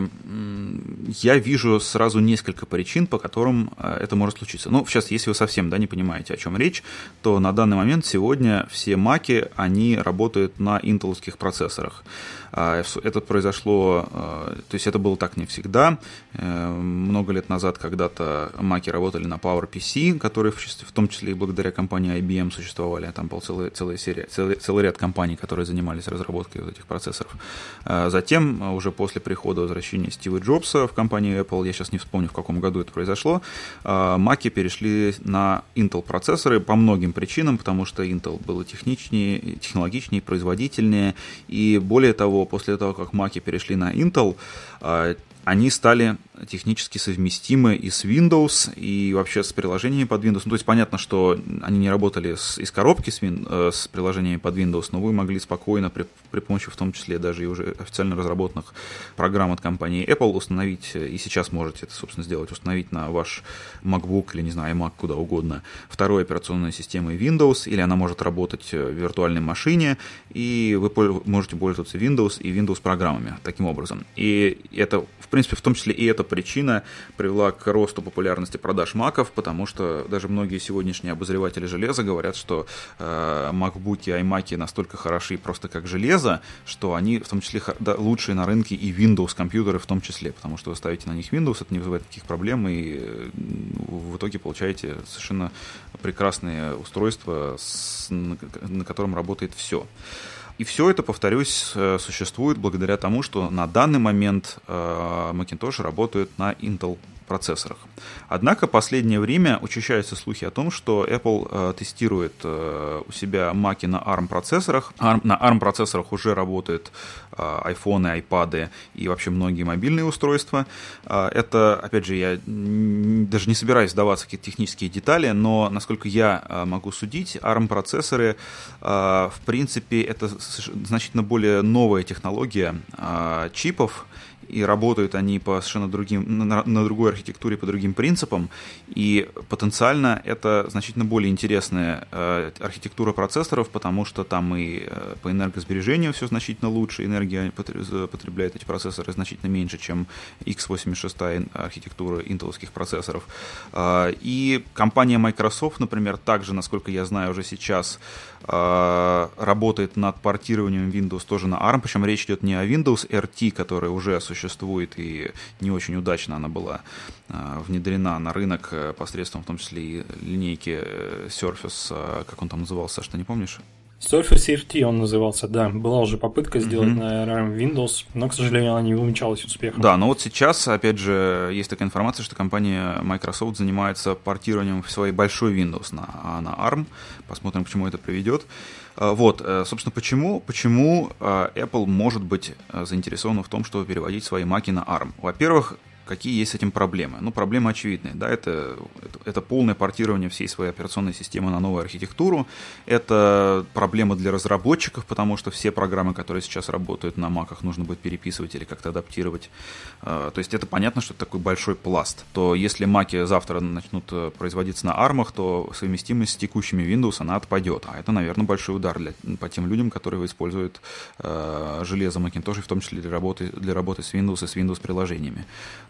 A: я вижу сразу несколько причин, по которым а, это может случиться. Ну, сейчас, если вы совсем да, не понимаете, о чем речь, то на данный момент сегодня все Mac, они работают на интеловских процессорах. А, это произошло, то есть это было так не всегда. Э, много лет назад когда-то Маки работали на PowerPC, которые в том числе и благодаря компании IBM существовали. Там был целый, целая серия, целый, целый ряд компаний, которые занимались разработкой вот этих процессоров. А, затем, уже после прихода возвращения Стива Джобса в компанию Apple, я сейчас не вспомню, в каком году это произошло, Маки перешли на Intel процессоры по многим причинам, потому что Intel было техничнее, технологичнее, производительнее, и более того, после того, как маки перешли на Intel, а, они стали технически совместимы и с Windows, и вообще с приложениями под Windows. Ну, то есть понятно, что они не работали с, из коробки с, вин, э, с приложениями под Windows, но вы могли спокойно при, при помощи в том числе даже и уже официально разработанных программ от компании Apple установить, э, и сейчас можете это, собственно, сделать, установить на ваш MacBook или, не знаю, iMac, куда угодно, второй операционной системой Windows, или она может работать в виртуальной машине, и вы можете пользоваться Windows и Windows программами таким образом. И это, в принципе, в том числе и эта причина привела к росту популярности продаж маков, потому что даже многие сегодняшние обозреватели железа говорят, что э, и iMac настолько хороши просто как железо, что они в том числе да, лучшие на рынке и Windows компьютеры в том числе, потому что вы ставите на них Windows, это не вызывает никаких проблем, и э, в итоге получаете совершенно прекрасные устройства, с, на, на котором работает все. И все это, повторюсь, э, существует благодаря тому, что на данный момент э, Macintosh работают на Intel процессорах. Однако последнее время учащаются слухи о том, что Apple э, тестирует э, у себя маки на ARM процессорах. На ARM процессорах уже работают э, iPhone, iPad и вообще многие мобильные устройства. Это, опять же, я даже не собираюсь сдаваться какие-то технические детали, но, насколько я могу судить, ARM процессоры, э, в принципе, это значительно более новая технология чипов, и работают они по совершенно другим, на, на другой архитектуре, по другим принципам, и потенциально это значительно более интересная э, архитектура процессоров, потому что там и э, по энергосбережению все значительно лучше, энергия потребляет эти процессоры значительно меньше, чем x86 архитектура интеловских процессоров. Э, и компания Microsoft, например, также, насколько я знаю уже сейчас, работает над портированием Windows тоже на ARM, причем речь идет не о Windows RT, который уже существует, и не очень удачно она была а, внедрена на рынок э, посредством, в том числе и линейки э, Surface, как он там назывался, что не помнишь?
B: Surface RT он назывался, да. Была уже попытка сделать mm-hmm. на ARM Windows, но, к сожалению, она не увенчалась успехом.
A: Да, но вот сейчас, опять же, есть такая информация, что компания Microsoft занимается портированием своей большой Windows на, на ARM. Посмотрим, к чему это приведет. А, вот, э, собственно, почему, почему Apple может быть заинтересована в том, чтобы переводить свои маки на ARM? Во-первых, Какие есть с этим проблемы? Ну, проблемы очевидные. Да, это, это, это полное портирование всей своей операционной системы на новую архитектуру. Это проблема для разработчиков, потому что все программы, которые сейчас работают на маках, нужно будет переписывать или как-то адаптировать. А, то есть это понятно, что это такой большой пласт. То если маки завтра начнут э, производиться на армах, то совместимость с текущими Windows она отпадет. А это, наверное, большой удар для, по тем людям, которые используют э, железо Macintosh, в том числе для работы, для работы с Windows и с Windows приложениями.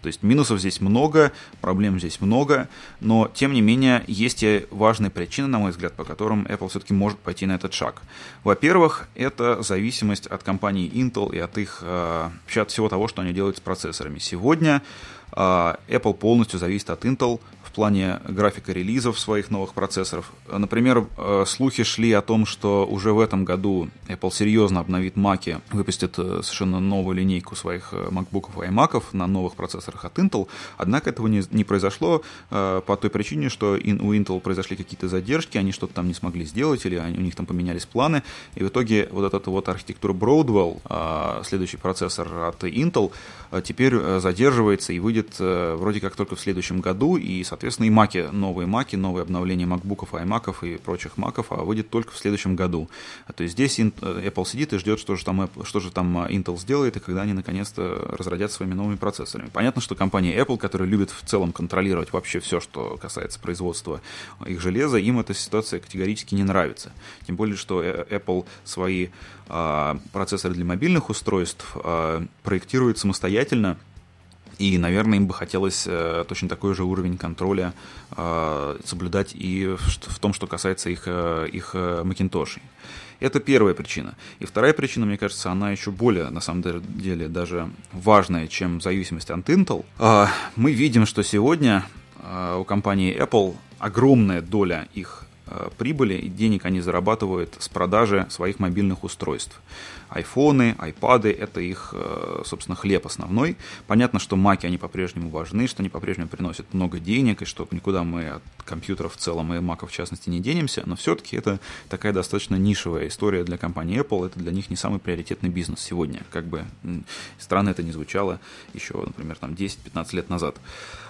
A: То есть минусов здесь много, проблем здесь много, но тем не менее есть и важные причины, на мой взгляд, по которым Apple все-таки может пойти на этот шаг. Во-первых, это зависимость от компании Intel и от их э, вообще от всего того, что они делают с процессорами. Сегодня э, Apple полностью зависит от Intel плане графика релизов своих новых процессоров. Например, э, слухи шли о том, что уже в этом году Apple серьезно обновит Mac, выпустит э, совершенно новую линейку своих э, MacBook и iMac на новых процессорах от Intel. Однако этого не, не произошло по той причине, что у Intel произошли какие-то задержки, они что-то там не смогли сделать, или у них там поменялись планы. И в итоге вот эта вот архитектура Broadwell, следующий процессор от Intel, теперь задерживается и выйдет вроде как только в следующем году, и, соответственно, Соответственно, и маки, новые маки, новые обновления макбуков, аймаков и прочих маков а выйдет только в следующем году. То есть здесь Apple сидит и ждет, что же там, что же там Intel сделает, и когда они наконец-то разродят своими новыми процессорами. Понятно, что компания Apple, которая любит в целом контролировать вообще все, что касается производства их железа, им эта ситуация категорически не нравится. Тем более, что э, Apple свои а, процессоры для мобильных устройств а, проектирует самостоятельно, и, наверное, им бы хотелось э, точно такой же уровень контроля э, соблюдать и в, в том, что касается их, э, их э, Macintosh. Это первая причина. И вторая причина, мне кажется, она еще более, на самом деле, даже важная, чем зависимость от Intel. Э, мы видим, что сегодня э, у компании Apple огромная доля их прибыли и денег они зарабатывают с продажи своих мобильных устройств. Айфоны, айпады – это их, э, собственно, хлеб основной. Понятно, что маки, они по-прежнему важны, что они по-прежнему приносят много денег, и что никуда мы от компьютеров в целом и маков в частности не денемся, но все-таки это такая достаточно нишевая история для компании Apple, это для них не самый приоритетный бизнес сегодня, как бы странно это не звучало еще, например, там 10-15 лет назад.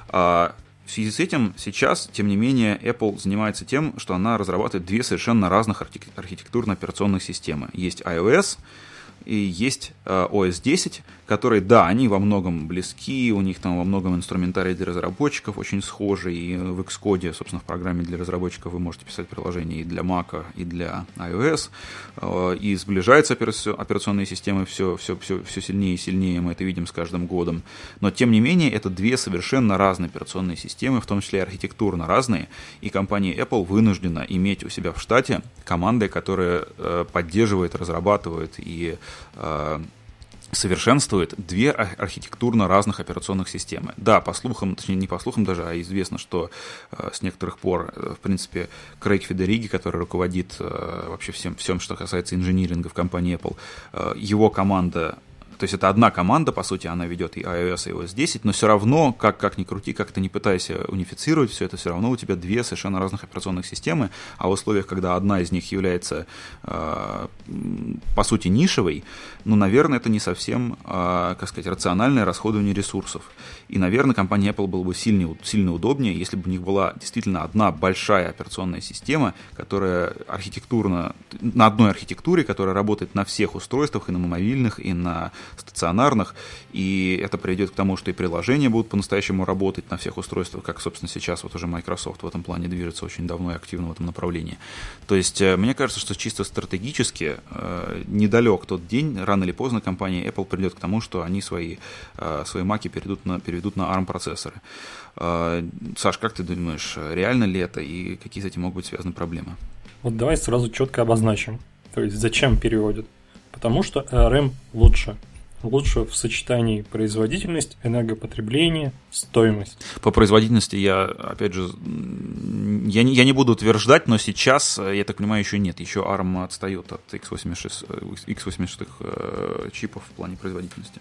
A: А в связи с этим сейчас, тем не менее, Apple занимается тем, что она разрабатывает две совершенно разных архитектурно-операционных системы. Есть iOS, и есть OS э, 10, которые, да, они во многом близки, у них там во многом инструментарий для разработчиков очень схожий, и в Xcode, собственно, в программе для разработчиков вы можете писать приложения и для Mac, и для iOS, э, и сближаются операционные системы все, все, все, все сильнее и сильнее, мы это видим с каждым годом. Но, тем не менее, это две совершенно разные операционные системы, в том числе и архитектурно разные, и компания Apple вынуждена иметь у себя в штате команды, которые э, поддерживают, разрабатывают и совершенствует две архитектурно разных операционных системы. Да, по слухам, точнее не по слухам даже, а известно, что э, с некоторых пор, э, в принципе, Крейг Федериги, который руководит э, вообще всем, всем, что касается инжиниринга в компании Apple, э, его команда то есть это одна команда, по сути, она ведет и iOS, и iOS 10, но все равно, как, как ни крути, как ты не пытайся унифицировать все это, все равно у тебя две совершенно разных операционных системы, а в условиях, когда одна из них является, э, по сути, нишевой, ну, наверное, это не совсем, э, как сказать, рациональное расходование ресурсов. И, наверное, компания Apple было бы сильнее, сильно удобнее, если бы у них была действительно одна большая операционная система, которая архитектурно, на одной архитектуре, которая работает на всех устройствах, и на мобильных, и на стационарных, и это приведет к тому, что и приложения будут по-настоящему работать на всех устройствах, как, собственно, сейчас вот уже Microsoft в этом плане движется очень давно и активно в этом направлении. То есть, э, мне кажется, что чисто стратегически э, недалек тот день, рано или поздно компания Apple придет к тому, что они свои, э, свои маки перейдут на, переведут на ARM-процессоры. Саш, как ты думаешь, реально ли это и какие с этим могут быть связаны проблемы?
B: Вот давай сразу четко обозначим. То есть зачем переводят? Потому что ARM лучше. Лучше в сочетании производительность, энергопотребление, стоимость.
A: По производительности я, опять же, я не, я не буду утверждать, но сейчас, я так понимаю, еще нет. Еще ARM отстает от x86, x86 э, чипов в плане производительности.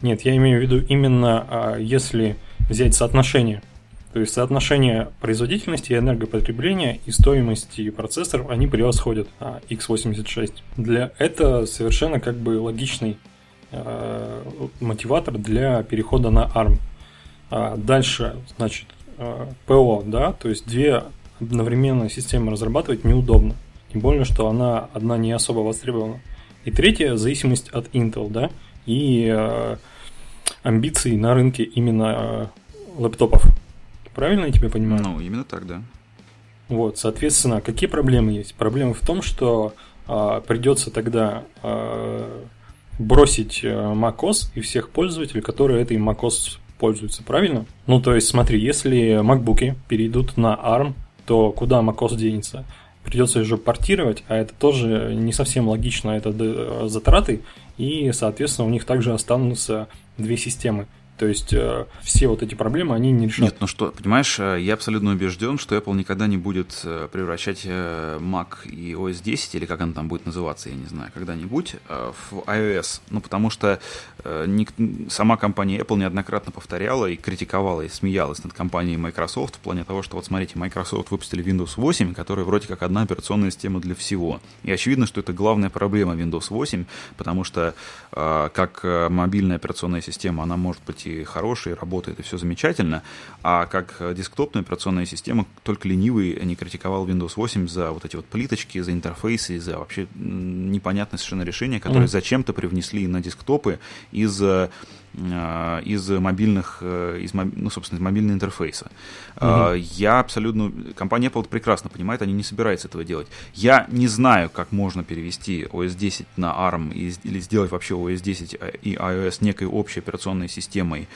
B: Нет, я имею в виду именно а, если взять соотношение то есть соотношение производительности, энергопотребления и стоимости процессоров, они превосходят а, x86. Для это совершенно как бы логичный э, мотиватор для перехода на ARM. А дальше, значит, э, ПО, да, то есть две одновременно системы разрабатывать неудобно. Тем более, что она одна не особо востребована. И третья зависимость от Intel, да, и э, амбиций на рынке именно э, лэптопов. Правильно я тебя понимаю?
A: Ну, именно так, да.
B: Вот, соответственно, какие проблемы есть? Проблемы в том, что а, придется тогда а, бросить э, macOS и всех пользователей, которые этой macOS пользуются, правильно? Ну, то есть, смотри, если MacBook перейдут на ARM, то куда macOS денется? Придется уже портировать, а это тоже не совсем логично, это э, затраты, и, соответственно, у них также останутся две системы. То есть э, все вот эти проблемы, они не решат.
A: Нет, ну что, понимаешь, э, я абсолютно убежден, что Apple никогда не будет э, превращать Mac и OS 10, или как она там будет называться, я не знаю, когда-нибудь, в iOS. Ну, потому что сама компания Apple неоднократно повторяла и критиковала, и смеялась над компанией Microsoft в плане того, что вот смотрите, Microsoft выпустили Windows 8, которая вроде как одна операционная система для всего. И очевидно, что это главная проблема Windows 8, потому что как мобильная операционная система, она может быть и хороший, работает, и все замечательно. А как десктопная операционная система, только ленивый не критиковал Windows 8 за вот эти вот плиточки, за интерфейсы, за вообще непонятное совершенно решение, которое mm. зачем-то привнесли на десктопы из Э, из мобильных, э, из, ну, собственно, из мобильного интерфейса. Угу. Я абсолютно... Компания Apple прекрасно понимает, они не собираются этого делать. Я не знаю, как можно перевести OS 10 на ARM или сделать вообще OS 10 и iOS некой общей операционной системой,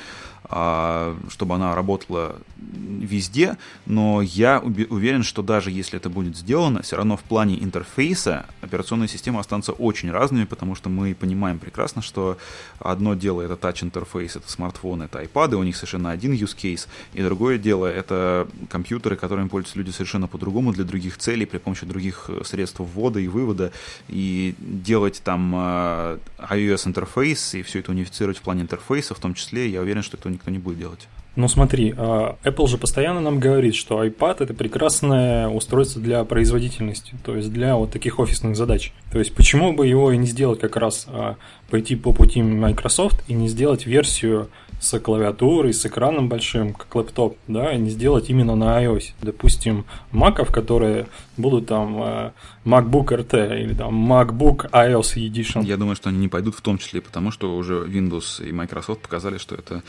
A: чтобы она работала везде, но я уверен, что даже если это будет сделано, все равно в плане интерфейса операционные системы останутся очень разными, потому что мы понимаем прекрасно, что одно дело это touch интерфейс, это смартфоны, это iPad, у них совершенно один use case, и другое дело это компьютеры, которыми пользуются люди совершенно по-другому, для других целей, при помощи других э, средств ввода и вывода, и делать там э, iOS интерфейс и все это унифицировать в плане интерфейса, в том числе, я уверен, что это никто не будет делать.
B: Ну смотри, а, Apple же постоянно нам говорит, что iPad это прекрасное устройство для производительности, то есть для вот таких офисных задач. То есть почему бы его и не сделать как раз а, пойти по пути Microsoft и не сделать версию с клавиатурой, с экраном большим, как лэптоп, да, и не сделать именно на iOS. Допустим, маков, которые будут там э, MacBook RT или там MacBook iOS Edition.
A: Я думаю, что они не пойдут в том числе, потому что уже Windows и Microsoft показали, что это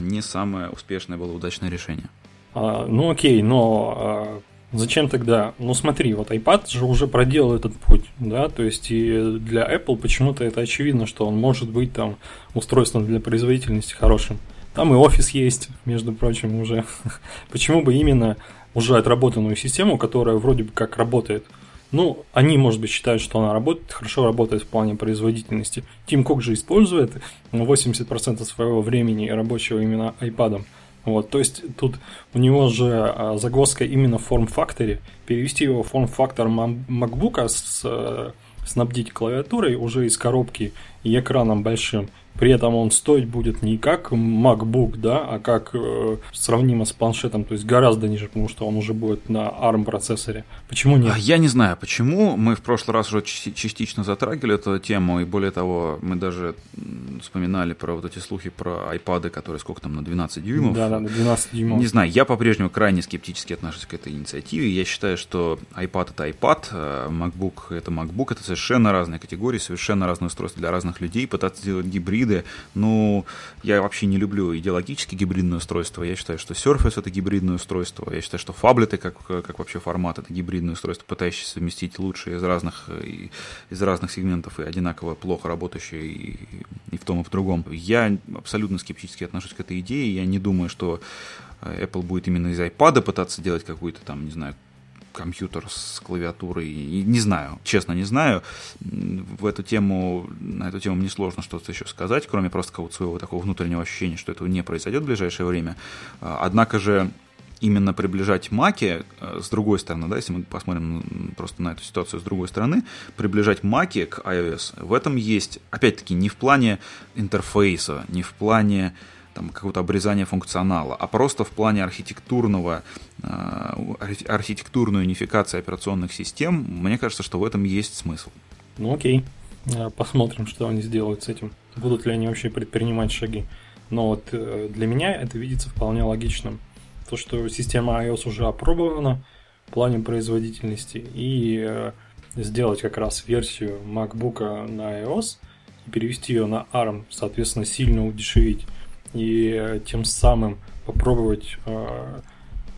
A: не самое успешное было удачное решение.
B: А, ну окей, но а, Зачем тогда? Ну смотри, вот iPad же уже проделал этот путь, да, то есть и для Apple почему-то это очевидно, что он может быть там устройством для производительности хорошим. Там и офис есть, между прочим, уже. Почему бы именно уже отработанную систему, которая вроде бы как работает, ну, они, может быть, считают, что она работает, хорошо работает в плане производительности. Тим Кук же использует 80% своего времени рабочего именно iPad. Вот, то есть тут у него же а, загвоздка именно в форм-факторе. Перевести его в форм-фактор MacBook, с, снабдить клавиатурой уже из коробки и экраном большим, при этом он стоить будет не как MacBook, да, а как э, сравнимо с планшетом, то есть гораздо ниже, потому что он уже будет на ARM процессоре. Почему нет?
A: А я не знаю, почему. Мы в прошлый раз уже частично затрагивали эту тему, и более того, мы даже вспоминали про вот эти слухи про iPad, которые сколько там, на 12 дюймов.
B: Да, да, на 12 дюймов.
A: Не знаю, я по-прежнему крайне скептически отношусь к этой инициативе. Я считаю, что iPad это iPad, а MacBook это MacBook, это совершенно разные категории, совершенно разные устройства для разных людей. Пытаться делать гибриды, ну, я вообще не люблю идеологически гибридное устройство. Я считаю, что Surface это гибридное устройство. Я считаю, что фаблеты, как, как вообще формат, это гибридное устройство, пытающееся совместить лучшие из разных, из разных сегментов и одинаково плохо работающие и, и в том, и в другом. Я абсолютно скептически отношусь к этой идее. Я не думаю, что Apple будет именно из iPad пытаться делать какую-то там, не знаю, компьютер с клавиатурой. Не знаю, честно не знаю. В эту тему, на эту тему мне сложно что-то еще сказать, кроме просто какого-то своего такого внутреннего ощущения, что этого не произойдет в ближайшее время. А, однако же именно приближать маки э, с другой стороны, да, если мы посмотрим просто на эту ситуацию с другой стороны, приближать маки к iOS, в этом есть, опять-таки, не в плане интерфейса, не в плане там, какого-то обрезания функционала, а просто в плане архитектурного, э, архитектурной унификации операционных систем, мне кажется, что в этом есть смысл.
B: Ну окей, э, посмотрим, что они сделают с этим. Будут ли они вообще предпринимать шаги. Но вот э, для меня это видится вполне логичным. То, что система iOS уже опробована в плане производительности, и сделать как раз версию MacBook на iOS и перевести ее на ARM, соответственно, сильно удешевить и э, тем самым попробовать э,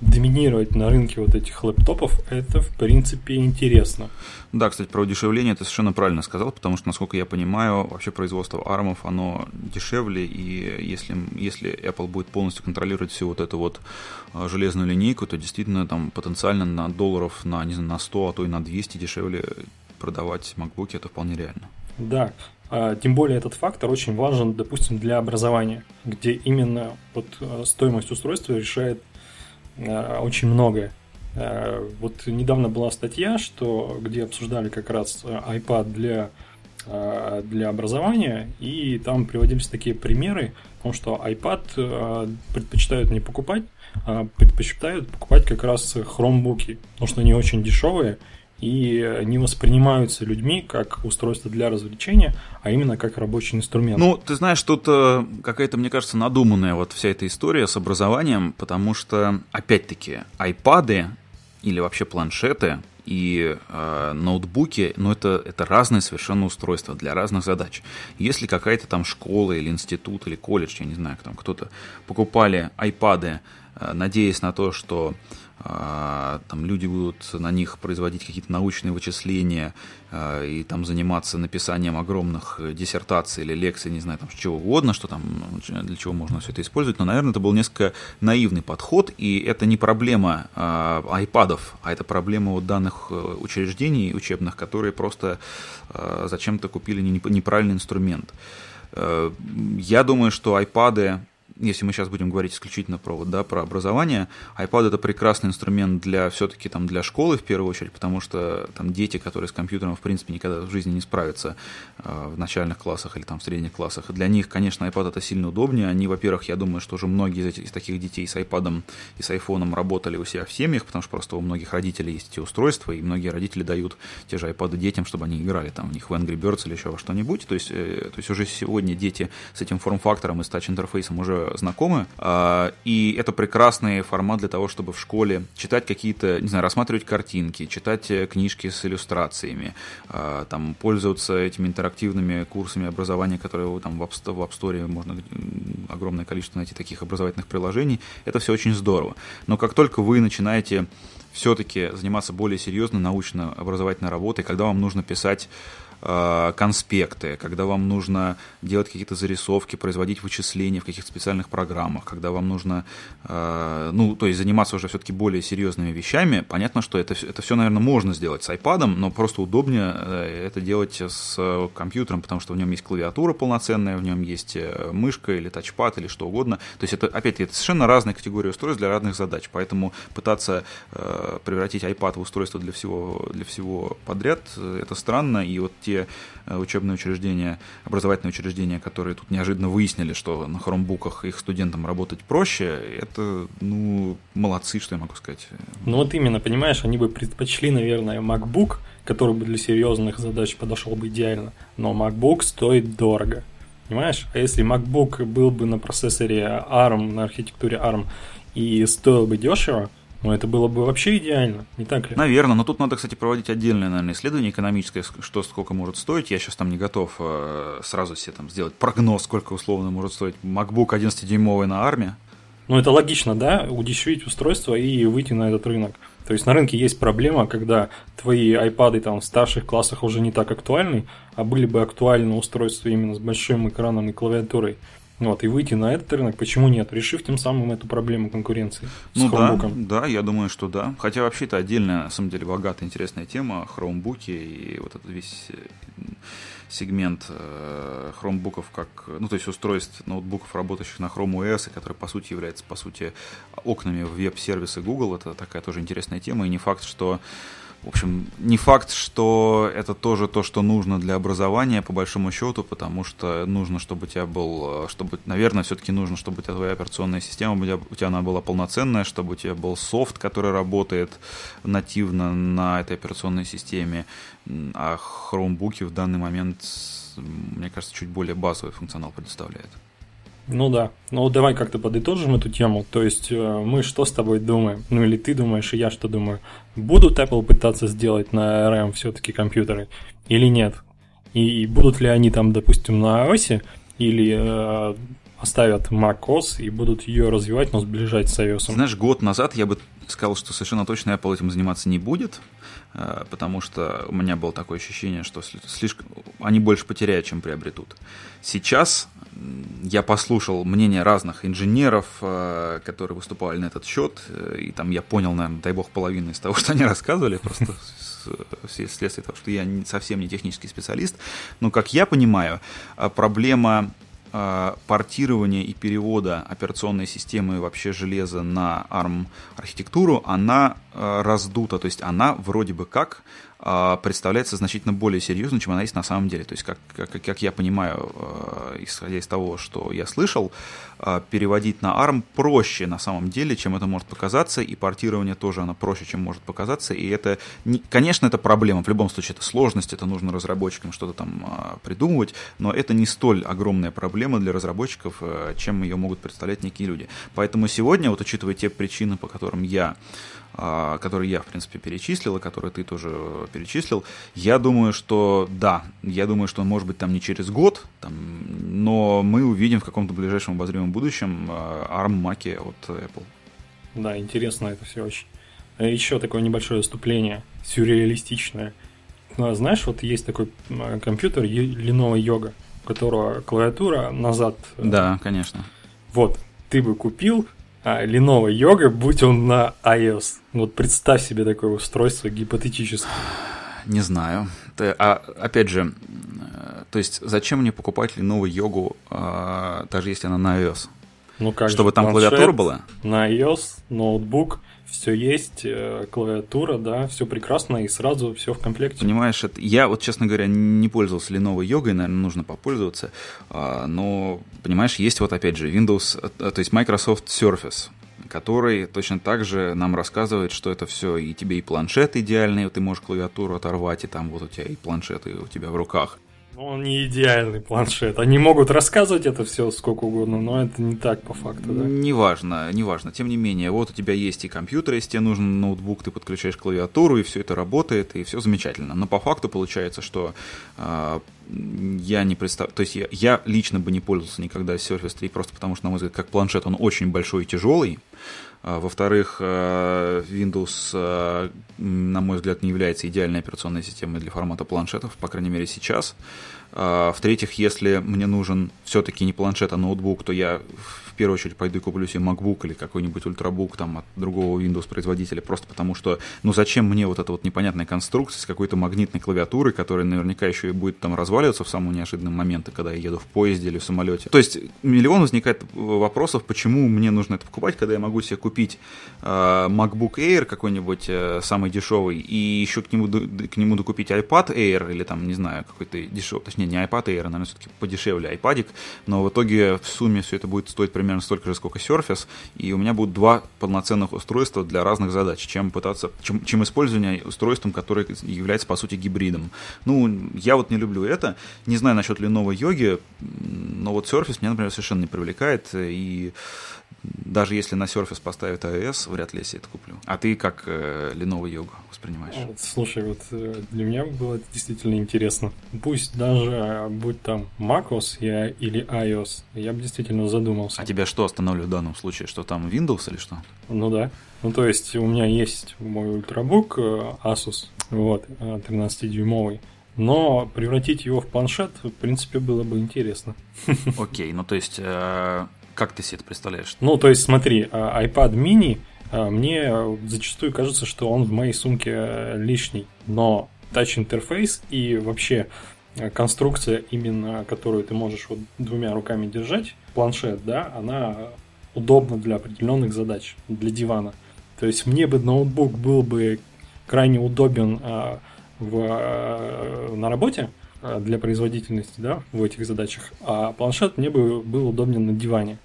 B: доминировать на рынке вот этих лэптопов, это в принципе интересно.
A: Да, кстати, про удешевление ты совершенно правильно сказал, потому что, насколько я понимаю, вообще производство ARM, оно дешевле, и если, если Apple будет полностью контролировать всю вот эту вот э, железную линейку, то действительно там потенциально на долларов на, не знаю, на 100, а то и на 200 дешевле продавать MacBook, это вполне реально.
B: Да, а, тем более этот фактор очень важен, допустим, для образования, где именно вот э, стоимость устройства решает очень многое. Э, вот недавно была статья, что, где обсуждали как раз iPad для, для образования, и там приводились такие примеры, потому что iPad предпочитают не покупать, а предпочитают покупать как раз хромбуки, потому что они очень дешевые, и не воспринимаются людьми как устройство для развлечения, а именно как рабочий инструмент.
A: Ну, ты знаешь, тут э, какая-то, мне кажется, надуманная вот вся эта история с образованием, потому что, опять-таки, айпады или вообще планшеты и э, ноутбуки, ну это, это разные совершенно устройства для разных задач. Если какая-то там школа или институт или колледж, я не знаю, там кто-то покупали айпады, э, надеясь на то, что там люди будут на них производить какие-то научные вычисления а, и там заниматься написанием огромных диссертаций или лекций, не знаю, там чего угодно, что там, для чего можно все это использовать, но, наверное, это был несколько наивный подход, и это не проблема а, айпадов, а это проблема вот данных э, учреждений учебных, которые просто зачем-то купили неправильный инструмент. Э, я думаю, что айпады если мы сейчас будем говорить исключительно про, вот, да, про образование, iPad это прекрасный инструмент для все-таки там для школы в первую очередь, потому что там дети, которые с компьютером в принципе никогда в жизни не справятся э, в начальных классах или там в средних классах. Для них, конечно, iPad это сильно удобнее. Они, во-первых, я думаю, что уже многие из, этих, из таких детей с iPad и с iPhone работали у себя в семьях, потому что просто у многих родителей есть эти устройства, и многие родители дают те же iPad детям, чтобы они играли там в них в Angry Birds или еще во что-нибудь. То есть, э, то есть уже сегодня дети с этим форм-фактором и с тач-интерфейсом уже знакомы, а, и это прекрасный формат для того, чтобы в школе читать какие-то, не знаю, рассматривать картинки, читать э, книжки с иллюстрациями, а, там, пользоваться этими интерактивными курсами образования, которые там в App Store можно огромное количество найти таких образовательных приложений. Это все очень здорово. Но как только вы начинаете все-таки заниматься более серьезной научно-образовательной работой, когда вам нужно писать конспекты, когда вам нужно делать какие-то зарисовки, производить вычисления в каких-то специальных программах, когда вам нужно, э, ну, то есть заниматься уже все-таки более серьезными вещами, понятно, что это, это все, наверное, можно сделать с iPad, но просто удобнее э, это делать с компьютером, потому что в нем есть клавиатура полноценная, в нем есть мышка или тачпад или что угодно. То есть это, опять-таки, это совершенно разные категории устройств для разных задач, поэтому пытаться превратить iPad в устройство для всего, для всего подряд, это странно, и вот те те э, учебные учреждения, образовательные учреждения, которые тут неожиданно выяснили, что на хромбуках их студентам работать проще, это, ну, молодцы, что я могу сказать.
B: Ну вот именно, понимаешь, они бы предпочли, наверное, MacBook, который бы для серьезных задач подошел бы идеально, но MacBook стоит дорого. Понимаешь? А если MacBook был бы на процессоре ARM, на архитектуре ARM, и стоил бы дешево, ну, это было бы вообще идеально, не так ли?
A: Наверное, но тут надо, кстати, проводить отдельное, наверное, исследование экономическое, что сколько может стоить. Я сейчас там не готов э, сразу себе там сделать прогноз, сколько условно может стоить MacBook 11-дюймовый на армии.
B: Ну, это логично, да, удешевить устройство и выйти на этот рынок. То есть на рынке есть проблема, когда твои iPad там в старших классах уже не так актуальны, а были бы актуальны устройства именно с большим экраном и клавиатурой. Вот, и выйти на этот рынок, почему нет, решив тем самым эту проблему конкуренции
A: ну, с Chromebook. Да, да, я думаю, что да. Хотя вообще это отдельная, на самом деле, богатая, интересная тема, хромбуки и вот этот весь э, сегмент э, хромбуков как, ну, то есть устройств ноутбуков, работающих на Chrome OS, и который, по сути, является, по сути, окнами в веб-сервисы Google. Это такая тоже интересная тема, и не факт, что в общем, не факт, что это тоже то, что нужно для образования, по большому счету, потому что нужно, чтобы у тебя был, чтобы, наверное, все-таки нужно, чтобы у тебя твоя операционная система, у тебя, у тебя она была полноценная, чтобы у тебя был софт, который работает нативно на этой операционной системе, а хромбуки в данный момент, мне кажется, чуть более базовый функционал предоставляет.
B: Ну да. Ну давай как-то подытожим эту тему. То есть э, мы что с тобой думаем? Ну или ты думаешь, и я что думаю? Будут Apple пытаться сделать на RAM все-таки компьютеры или нет? И будут ли они там, допустим, на iOS или э, оставят macOS и будут ее развивать, но сближать с iOS?
A: Знаешь, год назад я бы сказал, что совершенно точно Apple этим заниматься не будет, э, потому что у меня было такое ощущение, что слишком они больше потеряют, чем приобретут. Сейчас я послушал мнение разных инженеров, э, которые выступали на этот счет, э, и там я понял, наверное, дай бог, половину из того, что они рассказывали, просто вследствие того, что я совсем не технический специалист. Но, как я понимаю, э, проблема портирования и перевода операционной системы и вообще железа на ARM архитектуру, она раздута, то есть она вроде бы как а, представляется значительно более серьезной, чем она есть на самом деле. То есть, как, как, как я понимаю, а, исходя из того, что я слышал, а, переводить на ARM проще на самом деле, чем это может показаться, и портирование тоже оно проще, чем может показаться. И это, конечно, это проблема. В любом случае, это сложность, это нужно разработчикам что-то там придумывать, но это не столь огромная проблема для разработчиков, чем ее могут представлять некие люди. Поэтому сегодня, вот учитывая те причины, по которым я а, которые я, в принципе, перечислил, и которые ты тоже перечислил, я думаю, что да, я думаю, что он может быть там не через год, там, но мы увидим в каком-то ближайшем обозримом будущем а, ARM Маки от Apple.
B: Да, интересно это все очень. Еще такое небольшое вступление, сюрреалистичное. Ну, знаешь, вот есть такой компьютер Lenovo Yoga, у которого клавиатура назад.
A: Э, да, конечно.
B: Вот, ты бы купил а, Lenovo Yoga, будь он на iOS. Вот представь себе такое устройство гипотетически.
A: Не знаю. А опять же, э, то есть зачем мне покупать Lenovo Yoga, а, даже если она на iOS?
B: Ну как
A: Чтобы же, там клавиатура была?
B: На iOS, ноутбук, все есть, э, клавиатура, да, все прекрасно и сразу все в комплекте.
A: Понимаешь, это, я вот, честно говоря, не пользовался Lenovo Yoga, наверное, нужно попользоваться, а, но, понимаешь, есть вот опять же Windows, э, то есть Microsoft Surface, который точно так же нам рассказывает, что это все и тебе и планшет идеальный, ты можешь клавиатуру оторвать, и там вот у тебя и планшеты у тебя в руках.
B: Он не идеальный планшет. Они могут рассказывать это все сколько угодно, но это не так по факту, да?
A: Неважно, неважно. Тем не менее, вот у тебя есть и компьютер, если тебе нужен ноутбук, ты подключаешь клавиатуру, и все это работает, и все замечательно. Но по факту получается, что э, я не представляю, то есть я, я лично бы не пользовался никогда Surface 3, просто потому что, на мой взгляд, как планшет он очень большой и тяжелый. А, во-вторых, э, Windows, э, на мой взгляд, не является идеальной операционной системой для формата планшетов, по крайней мере сейчас. А, в-третьих, если мне нужен все-таки не планшет, а ноутбук, то я первую очередь пойду и куплю себе MacBook или какой-нибудь ультрабук там от другого Windows производителя, просто потому что, ну зачем мне вот эта вот непонятная конструкция с какой-то магнитной клавиатурой, которая наверняка еще и будет там разваливаться в самые неожиданные моменты, когда я еду в поезде или в самолете. То есть миллион возникает вопросов, почему мне нужно это покупать, когда я могу себе купить э, MacBook Air какой-нибудь э, самый дешевый и еще к нему, к нему докупить iPad Air или там, не знаю, какой-то дешевый, точнее не iPad Air, наверное, все-таки подешевле iPadик, но в итоге в сумме все это будет стоить примерно примерно столько же, сколько Surface, и у меня будут два полноценных устройства для разных задач, чем пытаться, чем, чем использование устройством, которое является, по сути, гибридом. Ну, я вот не люблю это. Не знаю насчет Lenovo йоги, но вот Surface меня, например, совершенно не привлекает, и даже если на Surface поставят iOS, вряд ли я себе это куплю. А ты как э, Lenovo Yoga воспринимаешь?
B: Слушай, вот э, для меня было это действительно интересно. Пусть даже э, будь там macOS я, или iOS, я бы действительно задумался.
A: А тебя что останавливает в данном случае? Что там Windows или что?
B: Ну да. Ну то есть у меня есть мой ультрабук э, Asus, вот, 13-дюймовый. Но превратить его в планшет, в принципе, было бы интересно.
A: Окей, ну то есть как ты себе это представляешь?
B: Ну, то есть, смотри, а, iPad mini, а, мне зачастую кажется, что он в моей сумке э, лишний, но тач-интерфейс и вообще э, конструкция, именно которую ты можешь вот двумя руками держать, планшет, да, она удобна для определенных задач, для дивана. То есть мне бы ноутбук был бы крайне удобен а, в, а, на работе, для производительности да, в этих задачах, а планшет мне бы был удобен на диване.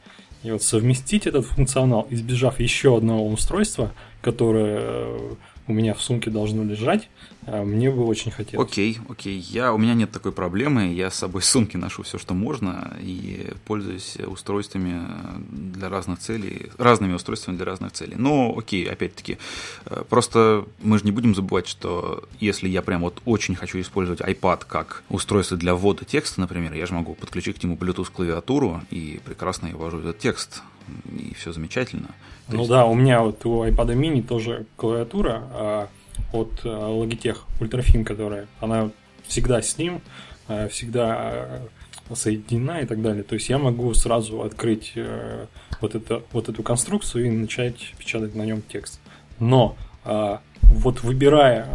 B: И вот совместить этот функционал, избежав еще одного устройства, которое э, у меня в сумке должно лежать, а, мне бы очень хотелось.
A: Окей, окей. Я, у меня нет такой проблемы. Я с собой в сумке ношу все, что можно, и пользуюсь устройствами для разных целей, разными устройствами для разных целей. Но, окей, опять-таки, э, просто мы же не будем забывать, что если я прям вот очень хочу использовать iPad как устройство для ввода текста, например, я же могу подключить к нему Bluetooth клавиатуру и прекрасно я ввожу этот текст и все замечательно.
B: То ну есть... да, у меня вот у iPad mini тоже клавиатура, а от э, Logitech Ultrafin, которая, она всегда с ним, э, всегда э, соединена и так далее. То есть я могу сразу открыть вот, это, вот эту конструкцию и начать печатать на нем текст. Но вот выбирая,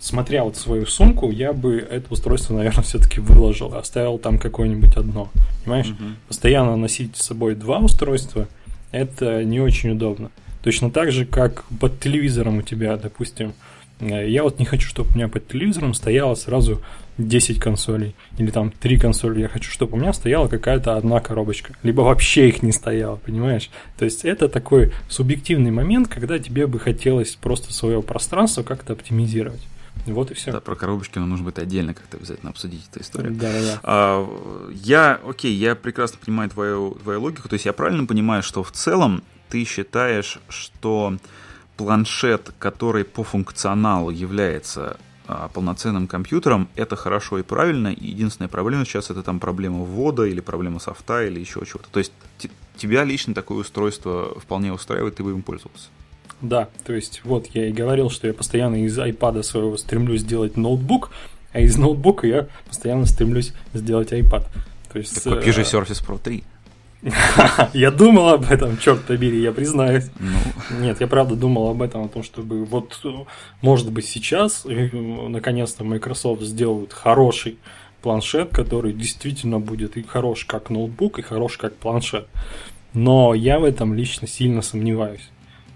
B: смотря вот свою сумку, я бы это устройство, наверное, все-таки выложил, оставил там какое-нибудь одно. Понимаешь? Mm-hmm. Постоянно носить с собой два устройства, это не очень удобно. Точно так же, как под телевизором у тебя, допустим, э, я вот не хочу, чтобы у меня под телевизором стояло сразу 10 консолей или там 3 консоли. Я хочу, чтобы у меня стояла какая-то одна коробочка. Либо вообще их не стояло, понимаешь? То есть это такой субъективный момент, когда тебе бы хотелось просто свое пространство как-то оптимизировать. Вот и все.
A: Да, про коробочки но нужно будет отдельно как-то обязательно обсудить эту историю.
B: Да, да, да.
A: А, я, окей, я прекрасно понимаю твою, твою логику. То есть я правильно понимаю, что в целом ты считаешь, что планшет, который по функционалу является а, полноценным компьютером, это хорошо и правильно. И единственная проблема сейчас это там проблема ввода или проблема софта или еще чего-то. То есть тебя лично такое устройство вполне устраивает, ты бы им пользовался.
B: Да, то есть вот я и говорил, что я постоянно из iPad своего стремлюсь сделать ноутбук, а из ноутбука я постоянно стремлюсь сделать iPad.
A: То есть, так купи же э, Surface Pro 3.
B: Я думал об этом, черт побери, я признаюсь. Ну. Нет, я правда думал об этом, о том, чтобы вот, может быть, сейчас э, наконец-то Microsoft сделают хороший планшет, который действительно будет и хорош как ноутбук, и хорош как планшет. Но я в этом лично сильно сомневаюсь.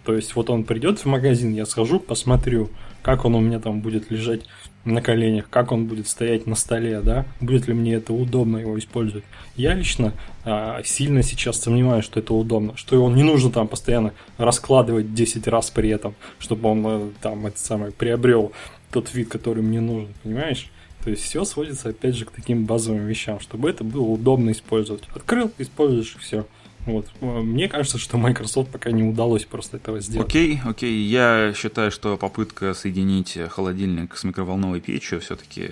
B: То есть вот он придет в магазин, я схожу, посмотрю, как он у меня там будет лежать на коленях, как он будет стоять на столе, да, будет ли мне это удобно его использовать. Я лично а, сильно сейчас сомневаюсь, что это удобно, что его не нужно там постоянно раскладывать 10 раз при этом, чтобы он а, там это самое приобрел тот вид, который мне нужен, понимаешь? То есть все сводится опять же к таким базовым вещам, чтобы это было удобно использовать. Открыл, используешь все. Вот. Мне кажется, что Microsoft пока не удалось просто этого сделать.
A: Окей, окей. Я считаю, что попытка соединить холодильник с микроволновой печью все-таки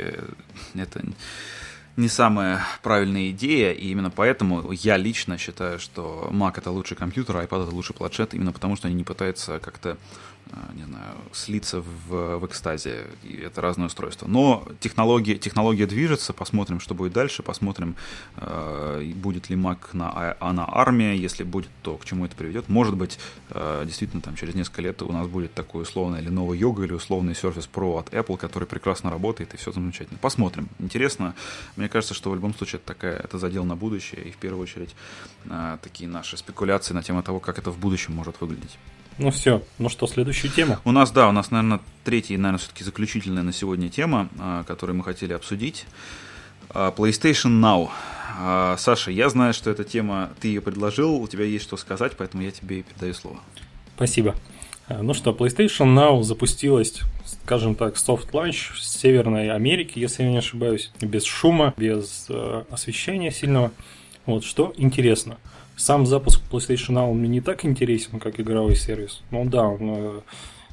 A: это не самая правильная идея, и именно поэтому я лично считаю, что Mac это лучший компьютер, а iPad это лучший планшет, именно потому что они не пытаются как-то не знаю, слиться в, в экстазе. И это разное устройство. Но технология, технология движется, посмотрим, что будет дальше, посмотрим, э, будет ли Mac на, а на армия, если будет, то к чему это приведет. Может быть, э, действительно, там через несколько лет у нас будет такой условный или новый йога, или условный Surface Pro от Apple, который прекрасно работает, и все замечательно. Посмотрим. Интересно. Мне кажется, что в любом случае это такая, это задел на будущее, и в первую очередь э, такие наши спекуляции на тему того, как это в будущем может выглядеть.
B: Ну все, ну что, следующая тема?
A: У нас, да, у нас, наверное, третья, наверное, все-таки заключительная на сегодня тема, а, которую мы хотели обсудить. А, PlayStation Now. А, Саша, я знаю, что эта тема, ты ее предложил, у тебя есть что сказать, поэтому я тебе передаю слово.
B: Спасибо. Ну что, PlayStation Now запустилась, скажем так, soft launch в Северной Америке, если я не ошибаюсь, без шума, без э, освещения сильного. Вот что интересно – сам запуск PlayStation Now мне не так интересен, как игровой сервис. Ну да, он э,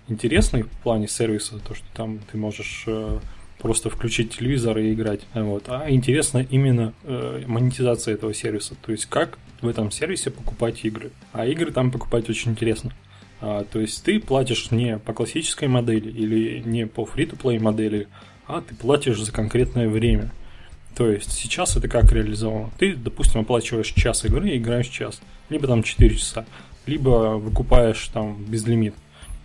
B: интересный в плане сервиса, то, что там ты можешь э, просто включить телевизор и играть. Вот. А интересно именно э, монетизация этого сервиса. То есть как в этом сервисе покупать игры. А игры там покупать очень интересно. А, то есть ты платишь не по классической модели или не по free-to-play модели, а ты платишь за конкретное время. То есть сейчас это как реализовано? Ты, допустим, оплачиваешь час игры и играешь час, либо там 4 часа, либо выкупаешь там безлимит.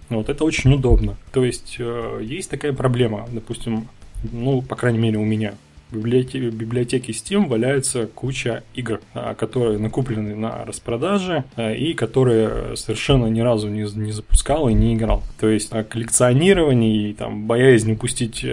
B: Вот это очень удобно. То есть э, есть такая проблема, допустим, ну, по крайней мере, у меня библиотеке, библиотеке Steam валяется куча игр, а, которые накуплены на распродаже а, и которые совершенно ни разу не, не запускал и не играл. То есть а, коллекционирование и там боязнь упустить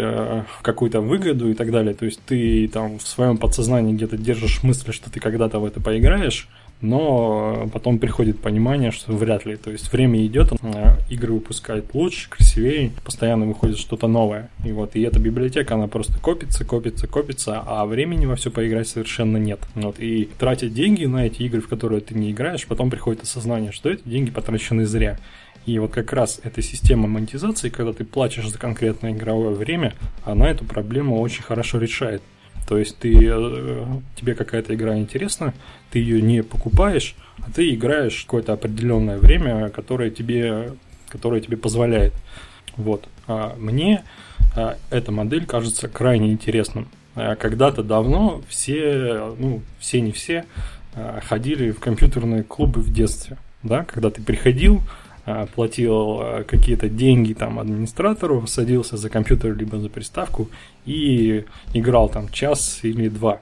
B: какую-то выгоду и так далее. То есть ты там в своем подсознании где-то держишь мысль, что ты когда-то в это поиграешь, но потом приходит понимание, что вряд ли. То есть время идет, э, игры выпускают лучше, красивее, постоянно выходит что-то новое. И вот, и эта библиотека, она просто копится, копится, копится, а времени во все поиграть совершенно нет. Вот, и тратить деньги на эти игры, в которые ты не играешь, потом приходит осознание, что эти деньги потрачены зря. И вот как раз эта система монетизации, когда ты платишь за конкретное игровое время, она эту проблему очень хорошо решает. То есть ты, э, тебе какая-то игра интересна, ты ее не покупаешь, а ты играешь какое-то определенное время, которое тебе, которое тебе позволяет. Вот. А мне а, эта модель кажется крайне интересным. А когда-то давно все, ну, все не все, а, ходили в компьютерные клубы в детстве. Да? Когда ты приходил, платил а, какие-то деньги там администратору, садился за компьютер либо за приставку и играл там час или два.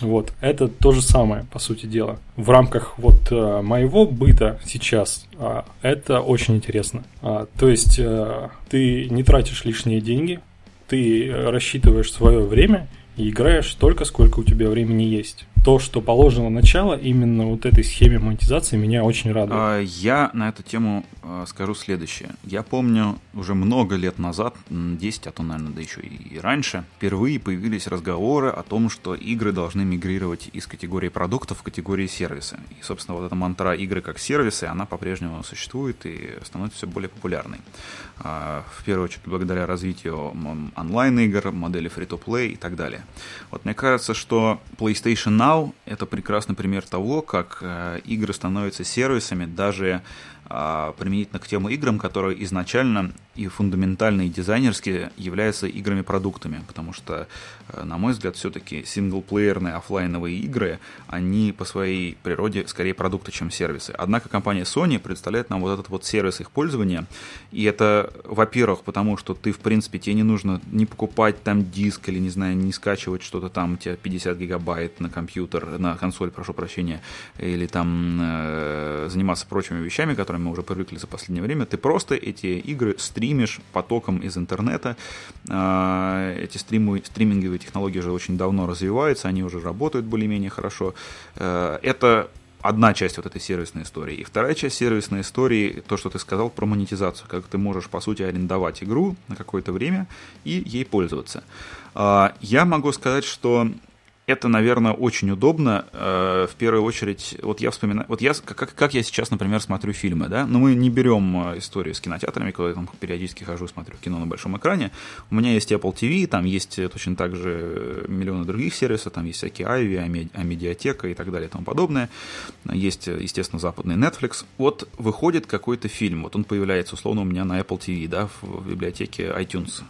B: Вот, это то же самое, по сути дела. В рамках вот а, моего быта сейчас это очень интересно. То есть ты не тратишь лишние деньги, ты рассчитываешь свое время и играешь столько, сколько у тебя времени есть то, что положено начало именно вот этой схеме монетизации, меня очень радует.
A: А, я на эту тему а, скажу следующее. Я помню, уже много лет назад, 10, а то, наверное, да еще и раньше, впервые появились разговоры о том, что игры должны мигрировать из категории продуктов в категории сервиса. И, собственно, вот эта мантра игры как сервисы, она по-прежнему существует и становится все более популярной. А, в первую очередь, благодаря развитию онлайн-игр, модели free-to-play и так далее. Вот мне кажется, что PlayStation Now это прекрасный пример того, как э, игры становятся сервисами даже применительно к тем играм, которые изначально и фундаментально и дизайнерски являются играми-продуктами, потому что, э, на мой взгляд, все-таки синглплеерные офлайновые игры, они по своей природе скорее продукты, чем сервисы. Однако компания Sony представляет нам вот этот вот сервис их пользования, и это, во-первых, потому что ты, в принципе, тебе не нужно не покупать там диск или, не знаю, не скачивать что-то там, у тебя 50 гигабайт на компьютер, на консоль, прошу прощения, или там э, заниматься прочими вещами, которыми мы уже привыкли за последнее время, ты просто эти игры стримишь потоком из интернета. А, эти стримы, стриминговые технологии уже очень давно развиваются, они уже работают более-менее хорошо. Э, это одна часть вот этой сервисной истории. И вторая часть сервисной истории, то, что ты сказал про монетизацию, как ты можешь, по сути, арендовать игру на какое-то время и ей пользоваться. А, я могу сказать, что это, наверное, очень удобно. Э, в первую очередь, вот я вспоминаю, вот я, как, как я сейчас, например, смотрю фильмы, да, но мы не берем э, историю с кинотеатрами, когда я там периодически хожу, смотрю кино на большом экране. У меня есть Apple TV, там есть точно так же миллионы других сервисов, там есть всякие Ivy, Амедиатека и так далее и тому подобное. Есть, естественно, западный Netflix. Вот выходит какой-то фильм, вот он появляется, условно, у меня на Apple TV, да, в библиотеке iTunes.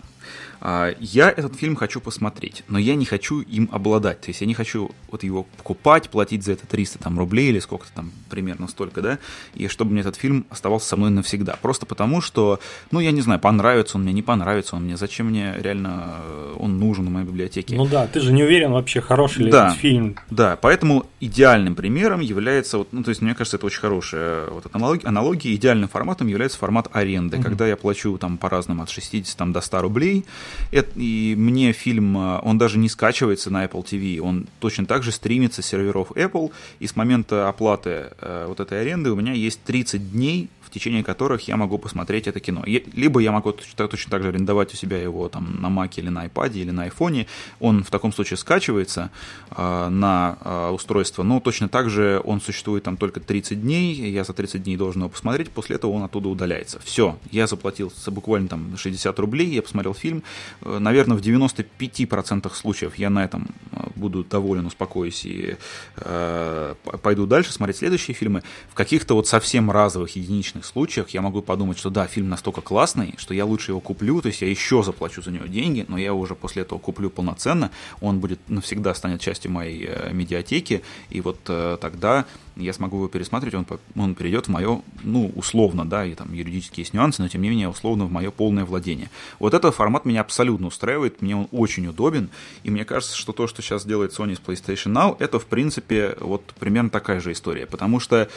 A: А, я этот фильм хочу посмотреть, но я не хочу им обладать. То есть я не хочу вот его покупать, платить за это 300 там, рублей или сколько-то там, примерно столько, да, и чтобы мне этот фильм оставался со мной навсегда. Просто потому, что, ну, я не знаю, понравится он мне, не понравится он мне, зачем мне реально э, он нужен в моей библиотеке.
B: Ну да, ты же не уверен вообще, хороший ли
A: да,
B: этот фильм.
A: Да, поэтому идеальным примером является, вот, ну, то есть мне кажется, это очень хорошая вот аналогия, аналогия идеальным форматом является формат аренды, угу. когда я плачу там по-разному от 60 там, до 100 рублей, и мне фильм, э, он даже не скачивается на Apple TV, он точно так же стримится с серверов Apple, и с момента оплаты э, вот этой аренды у меня есть 30 дней течение которых я могу посмотреть это кино. Либо я могу точно, точно так же арендовать у себя его там на Mac или на iPad или на iPhone. Он в таком случае скачивается э, на э, устройство, но точно так же он существует там только 30 дней, я за 30 дней должен его посмотреть, после этого он оттуда удаляется. Все, я заплатил буквально там 60 рублей, я посмотрел фильм. Э, наверное, в 95% случаев я на этом э, буду доволен, успокоюсь и э, пойду дальше смотреть следующие фильмы. В каких-то вот совсем разовых единичных единичных случаях я могу подумать, что да, фильм настолько классный, что я лучше его куплю, то есть я еще заплачу за него деньги, но я уже после этого куплю полноценно, он будет навсегда станет частью моей э, медиатеки, и вот э, тогда я смогу его пересматривать, он, он перейдет в мое, ну, условно, да, и там юридические есть нюансы, но тем не менее, условно, в мое полное владение. Вот этот формат меня абсолютно устраивает, мне он очень удобен, и мне кажется, что то, что сейчас делает Sony с PlayStation Now, это, в принципе, вот примерно такая же история, потому что,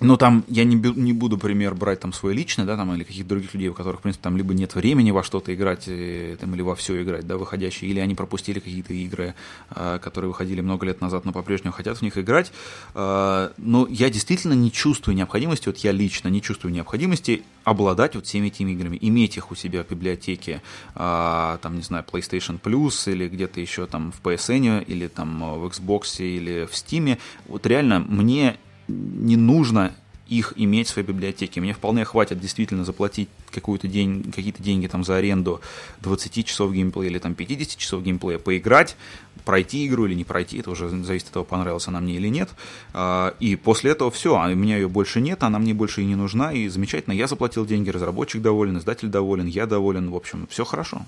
A: ну, там, я не, не буду пример брать там свой личный, да, там, или каких-то других людей, у которых, в принципе, там либо нет времени во что-то играть, э, там, или во все играть, да, выходящие, или они пропустили какие-то игры, а, которые выходили много лет назад, но по-прежнему хотят в них играть, а, но я действительно не чувствую необходимости, вот я лично не чувствую необходимости обладать вот всеми этими играми, иметь их у себя в библиотеке, а, там, не знаю, PlayStation Plus или где-то еще там в PSN или там в Xbox или в Steam. Вот реально мне не нужно их иметь в своей библиотеке. Мне вполне хватит действительно заплатить какую-то день, какие-то деньги там за аренду 20 часов геймплея или там 50 часов геймплея, поиграть, пройти игру или не пройти, это уже зависит от того, понравилась она мне или нет. А, и после этого все, а у меня ее больше нет, она мне больше и не нужна, и замечательно, я заплатил деньги, разработчик доволен, издатель доволен, я доволен, в общем, все хорошо.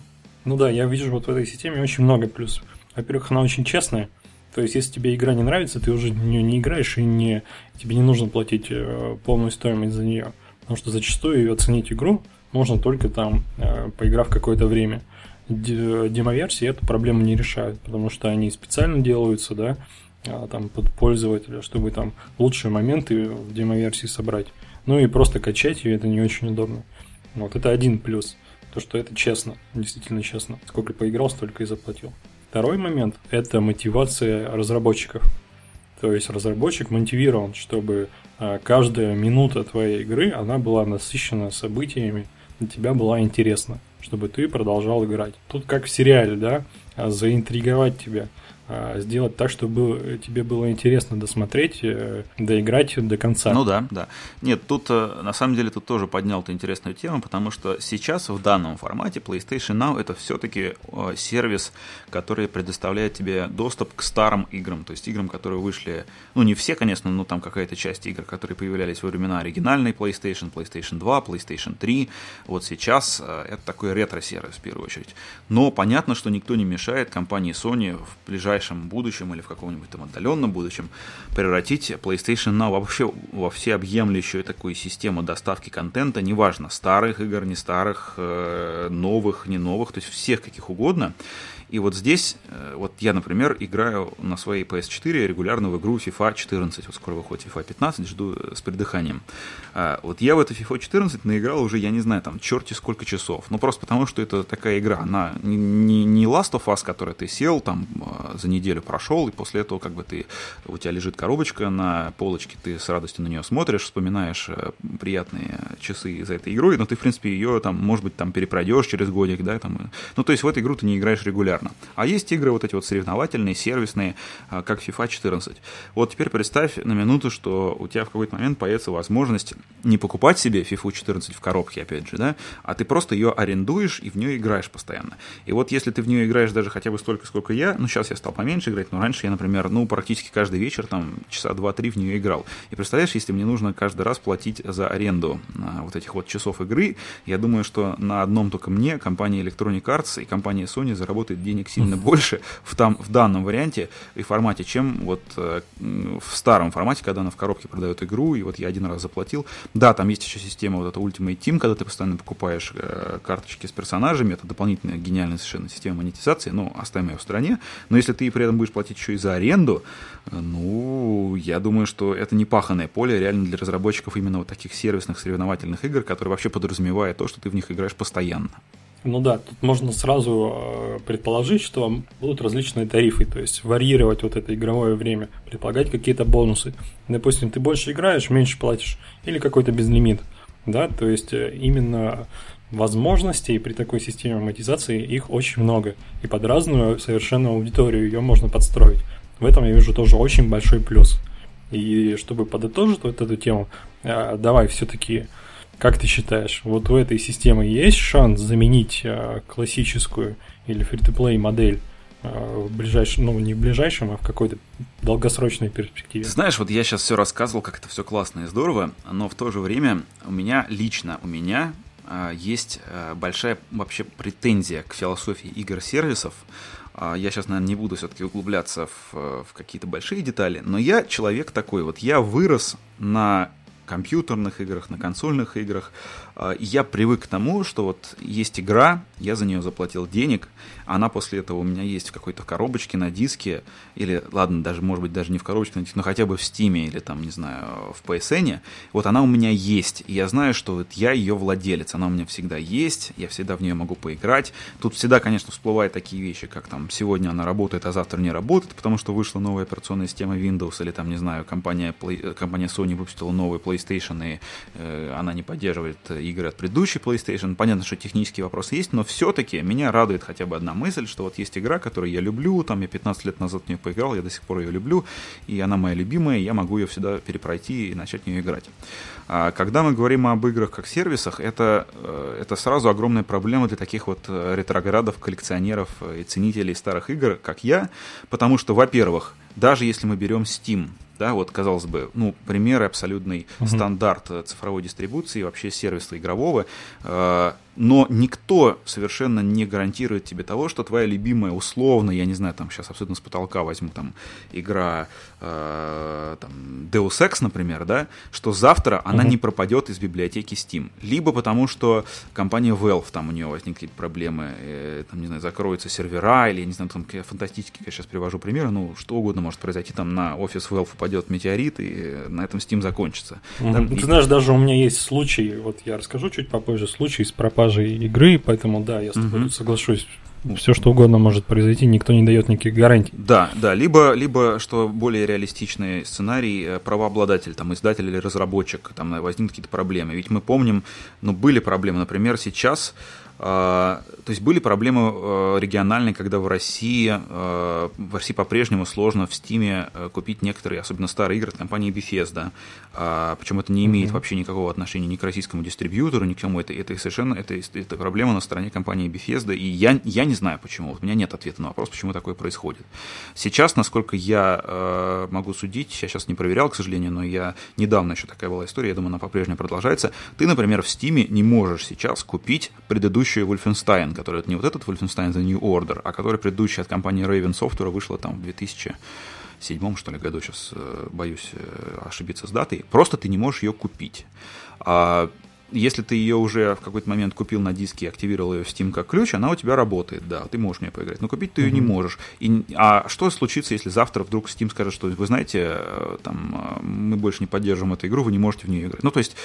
B: Ну да, я вижу вот в этой системе очень много плюсов. Во-первых, она очень честная, то есть, если тебе игра не нравится, ты уже в нее не играешь, и не, тебе не нужно платить э, полную стоимость за нее. Потому что зачастую оценить игру можно только там, э, поиграв какое-то время. Демоверсии эту проблему не решают, потому что они специально делаются, да, а, там под пользователя, чтобы там лучшие моменты в демоверсии собрать. Ну и просто качать ее это не очень удобно. Вот это один плюс. То, что это честно, действительно честно. Сколько поиграл, столько и заплатил. Второй момент – это мотивация разработчиков. То есть разработчик мотивирован, чтобы а, каждая минута твоей игры, она была насыщена событиями, для тебя была интересна, чтобы ты продолжал играть. Тут как в сериале, да, а, заинтриговать тебя – сделать так, чтобы тебе было интересно досмотреть, э, доиграть до конца.
A: Ну да, да. Нет, тут э, на самом деле тут тоже поднял ты интересную тему, потому что сейчас в данном формате PlayStation Now это все-таки э, сервис, который предоставляет тебе доступ к старым играм, то есть играм, которые вышли, ну не все, конечно, но там какая-то часть игр, которые появлялись во времена оригинальной PlayStation, PlayStation 2, PlayStation 3. Вот сейчас это такой ретро-сервис в первую очередь. Но понятно, что никто не мешает компании Sony в ближайшее ближайшем будущем или в каком-нибудь там отдаленном будущем превратить PlayStation Now вообще во всеобъемлющую такую систему доставки контента, неважно, старых игр, не старых, э, новых, не новых, то есть всех каких угодно. И вот здесь, э, вот я, например, играю на своей PS4 регулярно в игру FIFA 14. Вот скоро выходит FIFA 15, жду э, с придыханием. А, вот я в эту FIFA 14 наиграл уже, я не знаю, там, черти сколько часов. Ну, просто потому, что это такая игра. Она не, не Last of Us, которая ты сел, там, а, за неделю прошел, и после этого, как бы, ты, у тебя лежит коробочка на полочке, ты с радостью на нее смотришь, вспоминаешь э, приятные часы за этой игрой, но ты, в принципе, ее там, может быть, там перепройдешь через годик, да, там, ну, то есть в эту игру ты не играешь регулярно. А есть игры вот эти вот соревновательные, сервисные, а, как FIFA 14. Вот теперь представь на минуту, что у тебя в какой-то момент появится возможность не покупать себе FIFA 14 в коробке, опять же, да, а ты просто ее арендуешь и в нее играешь постоянно. И вот если ты в нее играешь даже хотя бы столько, сколько я, ну, сейчас я стал поменьше играть, но раньше я, например, ну, практически каждый вечер, там, часа 2-3 в нее играл. И представляешь, если мне нужно каждый раз платить за аренду а, вот этих вот часов игры, я думаю, что на одном только мне компания Electronic Arts и компания Sony заработает денег сильно больше в, там, в данном варианте и формате, чем вот э, в старом формате, когда она в коробке продает игру, и вот я один раз заплатил. Да, там есть еще система вот эта Ultimate Team, когда ты постоянно покупаешь э, карточки с персонажами, это дополнительная гениальная совершенно система монетизации, но оставим ее в стороне. Но если ты при этом будешь платить еще и за аренду, э, ну, я думаю, что это не паханное поле реально для разработчиков именно вот таких сервисных соревновательных игр, которые вообще подразумевают то, что ты в них играешь постоянно.
B: Ну да, тут можно сразу э, предположить, что будут различные тарифы, то есть варьировать вот это игровое время, предполагать какие-то бонусы. Допустим, ты больше играешь, меньше платишь, или какой-то безлимит. Да, то есть э, именно возможностей при такой системе монетизации их очень много. И под разную совершенно аудиторию ее можно подстроить. В этом я вижу тоже очень большой плюс. И чтобы подытожить вот эту тему, э, давай все-таки как ты считаешь, вот у этой системы есть шанс заменить э, классическую или фри-то-плей модель э, в ближайшем, ну не в ближайшем, а в какой-то долгосрочной перспективе.
A: Знаешь, вот я сейчас все рассказывал, как это все классно и здорово, но в то же время у меня лично, у меня э, есть большая вообще претензия к философии игр-сервисов. Я сейчас, наверное, не буду все-таки углубляться в, в какие-то большие детали, но я человек такой, вот я вырос на компьютерных играх, на консольных играх. А, я привык к тому, что вот есть игра, я за нее заплатил денег, она после этого у меня есть в какой-то коробочке на диске, или, ладно, даже, может быть, даже не в коробочке на диске, но хотя бы в Steam или там, не знаю, в PSN, вот она у меня есть, и я знаю, что вот я ее владелец, она у меня всегда есть, я всегда в нее могу поиграть. Тут всегда, конечно, всплывают такие вещи, как там сегодня она работает, а завтра не работает, потому что вышла новая операционная система Windows, или там, не знаю, компания, Play, компания Sony выпустила новый PlayStation, и э, она не поддерживает игры от предыдущей PlayStation. Понятно, что технические вопросы есть, но все-таки меня радует хотя бы одна мысль, что вот есть игра, которую я люблю, там я 15 лет назад в нее поиграл, я до сих пор ее люблю, и она моя любимая, и я могу ее всегда перепройти и начать в нее играть. А когда мы говорим об играх как сервисах, это, э, это сразу огромная проблема для таких вот э, ретроградов, коллекционеров и ценителей старых игр, как я, потому что, во-первых, даже если мы берем Steam, да, вот, казалось бы, ну, примеры абсолютный uh-huh. стандарт цифровой дистрибуции, вообще сервиса игрового, э, но никто совершенно не гарантирует тебе того, что твоя любимая, условно, я не знаю, там сейчас абсолютно с потолка возьму там игра э, там, Deus Ex, например, да, что завтра uh-huh. она не пропадет из библиотеки Steam. Либо потому, что компания Valve, там у нее возникли какие-то проблемы, э, там, не знаю, закроются сервера, или, я не знаю, там фантастические, я сейчас привожу примеры, ну, что угодно может произойти, там на офис Valve упадет метеорит, и на этом Steam закончится.
B: Uh-huh. Там, Ты и... знаешь, даже у меня есть случай, вот я расскажу чуть попозже, случай с пропажей игры, поэтому да, я с тобой угу. соглашусь. Все что угодно может произойти, никто не дает никаких гарантий.
A: Да, да, либо, либо что более реалистичный сценарий, э, правообладатель, там, издатель или разработчик, там возникнут какие-то проблемы. Ведь мы помним, ну, были проблемы, например, сейчас то есть были проблемы э, региональные, когда в России, э, в России по-прежнему сложно в Стиме э, купить некоторые, особенно старые игры от компании Bethesda. А, Причем это не имеет mm-hmm. вообще никакого отношения ни к российскому дистрибьютору, ни к чему. Это, это совершенно это, это проблема на стороне компании Bethesda. И я, я не знаю почему. У меня нет ответа на вопрос, почему такое происходит. Сейчас, насколько я могу судить, я сейчас не проверял, к сожалению, но я недавно еще такая была история, я думаю, она по-прежнему продолжается. Ты, например, в Стиме не можешь сейчас купить предыдущий Wolfenstein, который это не вот этот Wolfenstein The New Order, а который предыдущий от компании Raven Software вышла там в 2007 что ли году, сейчас э, боюсь э, ошибиться с датой, просто ты не можешь ее купить. А если ты ее уже в какой-то момент купил на диске и активировал ее в Steam как ключ, она у тебя работает, да, ты можешь в нее поиграть, но купить ты ее mm-hmm. не можешь. И, а что случится, если завтра вдруг Steam скажет, что вы знаете, э, там, мы больше не поддерживаем эту игру, вы не можете в нее играть. Ну, то есть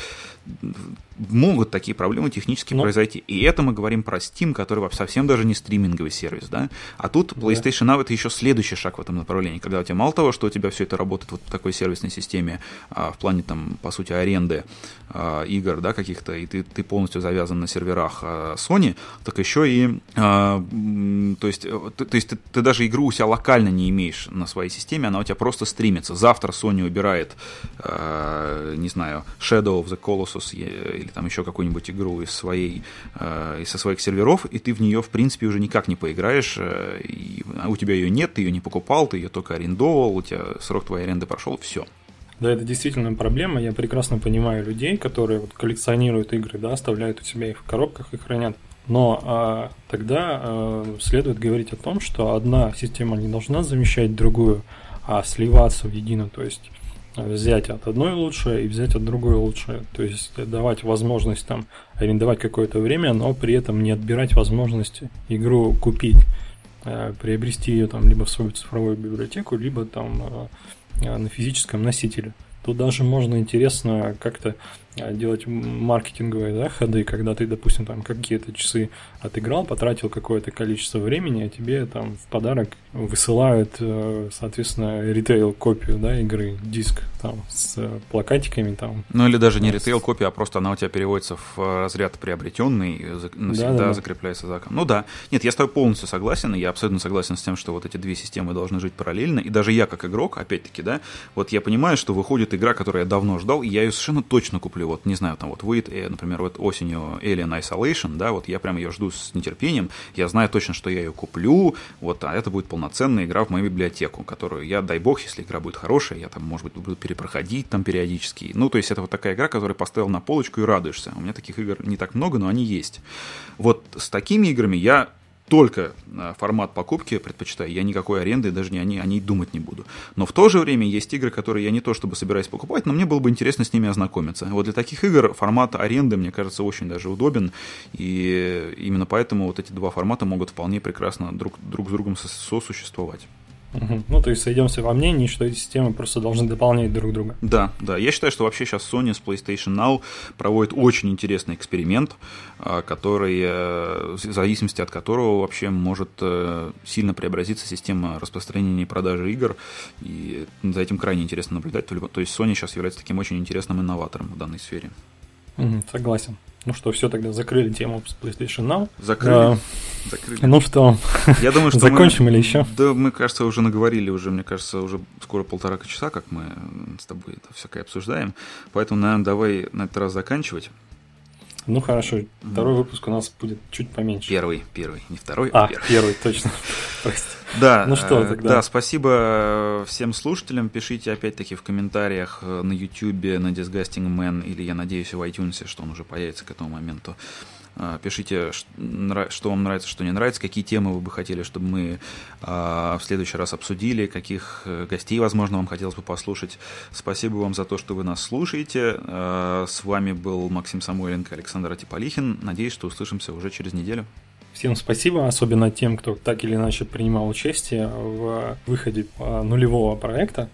A: могут такие проблемы технически Но... Ну. произойти. И это мы говорим про Steam, который совсем даже не стриминговый сервис, да. А тут PlayStation Now это еще следующий шаг в этом направлении, когда у тебя мало того, что у тебя все это работает вот в такой сервисной системе, а, в плане там, по сути, аренды а, игр, да, каких каких-то, и ты, ты полностью завязан на серверах э, Sony, так еще и, э, то есть, ты, то есть ты, ты даже игру у себя локально не имеешь на своей системе, она у тебя просто стримится. Завтра Sony убирает, э, не знаю, Shadow of the Colossus или там еще какую-нибудь игру из своей, э, со своих серверов, и ты в нее, в принципе, уже никак не поиграешь, э, и у тебя ее нет, ты ее не покупал, ты ее только арендовал, у тебя срок твоей аренды прошел, все.
B: Да, это действительно проблема. Я прекрасно понимаю людей, которые вот коллекционируют игры, да, оставляют у себя их в коробках и хранят. Но а, тогда а, следует говорить о том, что одна система не должна замещать другую, а сливаться в едино. То есть взять от одной лучшее и взять от другой лучшее. То есть давать возможность там арендовать какое-то время, но при этом не отбирать возможности игру купить, э, приобрести ее там либо в свою цифровую библиотеку, либо там э, на физическом носителе. Тут даже можно интересно как-то делать маркетинговые да, ходы, когда ты, допустим, там какие-то часы отыграл, потратил какое-то количество времени, а тебе там в подарок высылают, э, соответственно, ритейл-копию да, игры, диск там с плакатиками там.
A: Ну или даже не ритейл-копия, а просто она у тебя переводится в э, разряд приобретенный, навсегда да, да, закрепляется закон. Ну да, нет, я с тобой полностью согласен, и я абсолютно согласен с тем, что вот эти две системы должны жить параллельно, и даже я как игрок, опять-таки, да, вот я понимаю, что выходит игра, которую я давно ждал, и я ее совершенно точно куплю вот, не знаю, там вот выйдет, э, например, вот осенью Alien Isolation, да, вот я прям ее жду с нетерпением, я знаю точно, что я ее куплю, вот, а это будет полноценная игра в мою библиотеку, которую я, дай бог, если игра будет хорошая, я там, может быть, буду перепроходить там периодически, ну, то есть это вот такая игра, которую поставил на полочку и радуешься, у меня таких игр не так много, но они есть. Вот с такими играми я только э, формат покупки предпочитаю. Я никакой аренды даже не, о, ней, о ней думать не буду. Но в то же время есть игры, которые я не то чтобы собираюсь покупать, но мне было бы интересно с ними ознакомиться. Вот для таких игр формат аренды, мне кажется, очень даже удобен. И именно поэтому вот эти два формата могут вполне прекрасно друг, друг с другом сосуществовать.
B: Угу. Ну, то есть сойдемся во мнении, что эти системы просто должны дополнять друг друга.
A: Да, да. Я считаю, что вообще сейчас Sony с PlayStation Now проводит очень интересный эксперимент, а, который, э, в зависимости от которого вообще может э, сильно преобразиться система распространения и продажи игр. И за этим крайне интересно наблюдать. То есть Sony сейчас является таким очень интересным инноватором в данной сфере.
B: Угу, согласен. Ну что, все, тогда закрыли тему с PlayStation Now.
A: Закрыли. А,
B: закрыли. Ну что,
A: я думаю, что
B: закончим мы, или еще?
A: Да, мы, кажется, уже наговорили уже, мне кажется, уже скоро полтора часа, как мы с тобой это всякое обсуждаем. Поэтому, наверное, давай на этот раз заканчивать.
B: Ну хорошо, второй выпуск у нас будет чуть поменьше.
A: Первый, первый, не второй,
B: а, а первый. первый, точно.
A: Прости. Да, ну что э, тогда? Да, спасибо всем слушателям. Пишите опять-таки в комментариях э, на YouTube, на Disgusting Man, или я надеюсь в iTunes, что он уже появится к этому моменту. А, пишите, что вам нравится, что не нравится, какие темы вы бы хотели, чтобы мы а, в следующий раз обсудили, каких э, гостей, возможно, вам хотелось бы послушать. Спасибо вам за то, что вы нас слушаете. А, с вами был Максим Самойленко, Александр Атиполихин. Надеюсь, что услышимся уже через неделю.
B: Всем спасибо, особенно тем, кто так или иначе принимал участие в выходе нулевого проекта.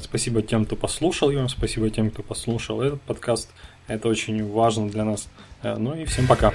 B: Спасибо тем, кто послушал его, спасибо тем, кто послушал этот подкаст. Это очень важно для нас. Э, ну и всем пока.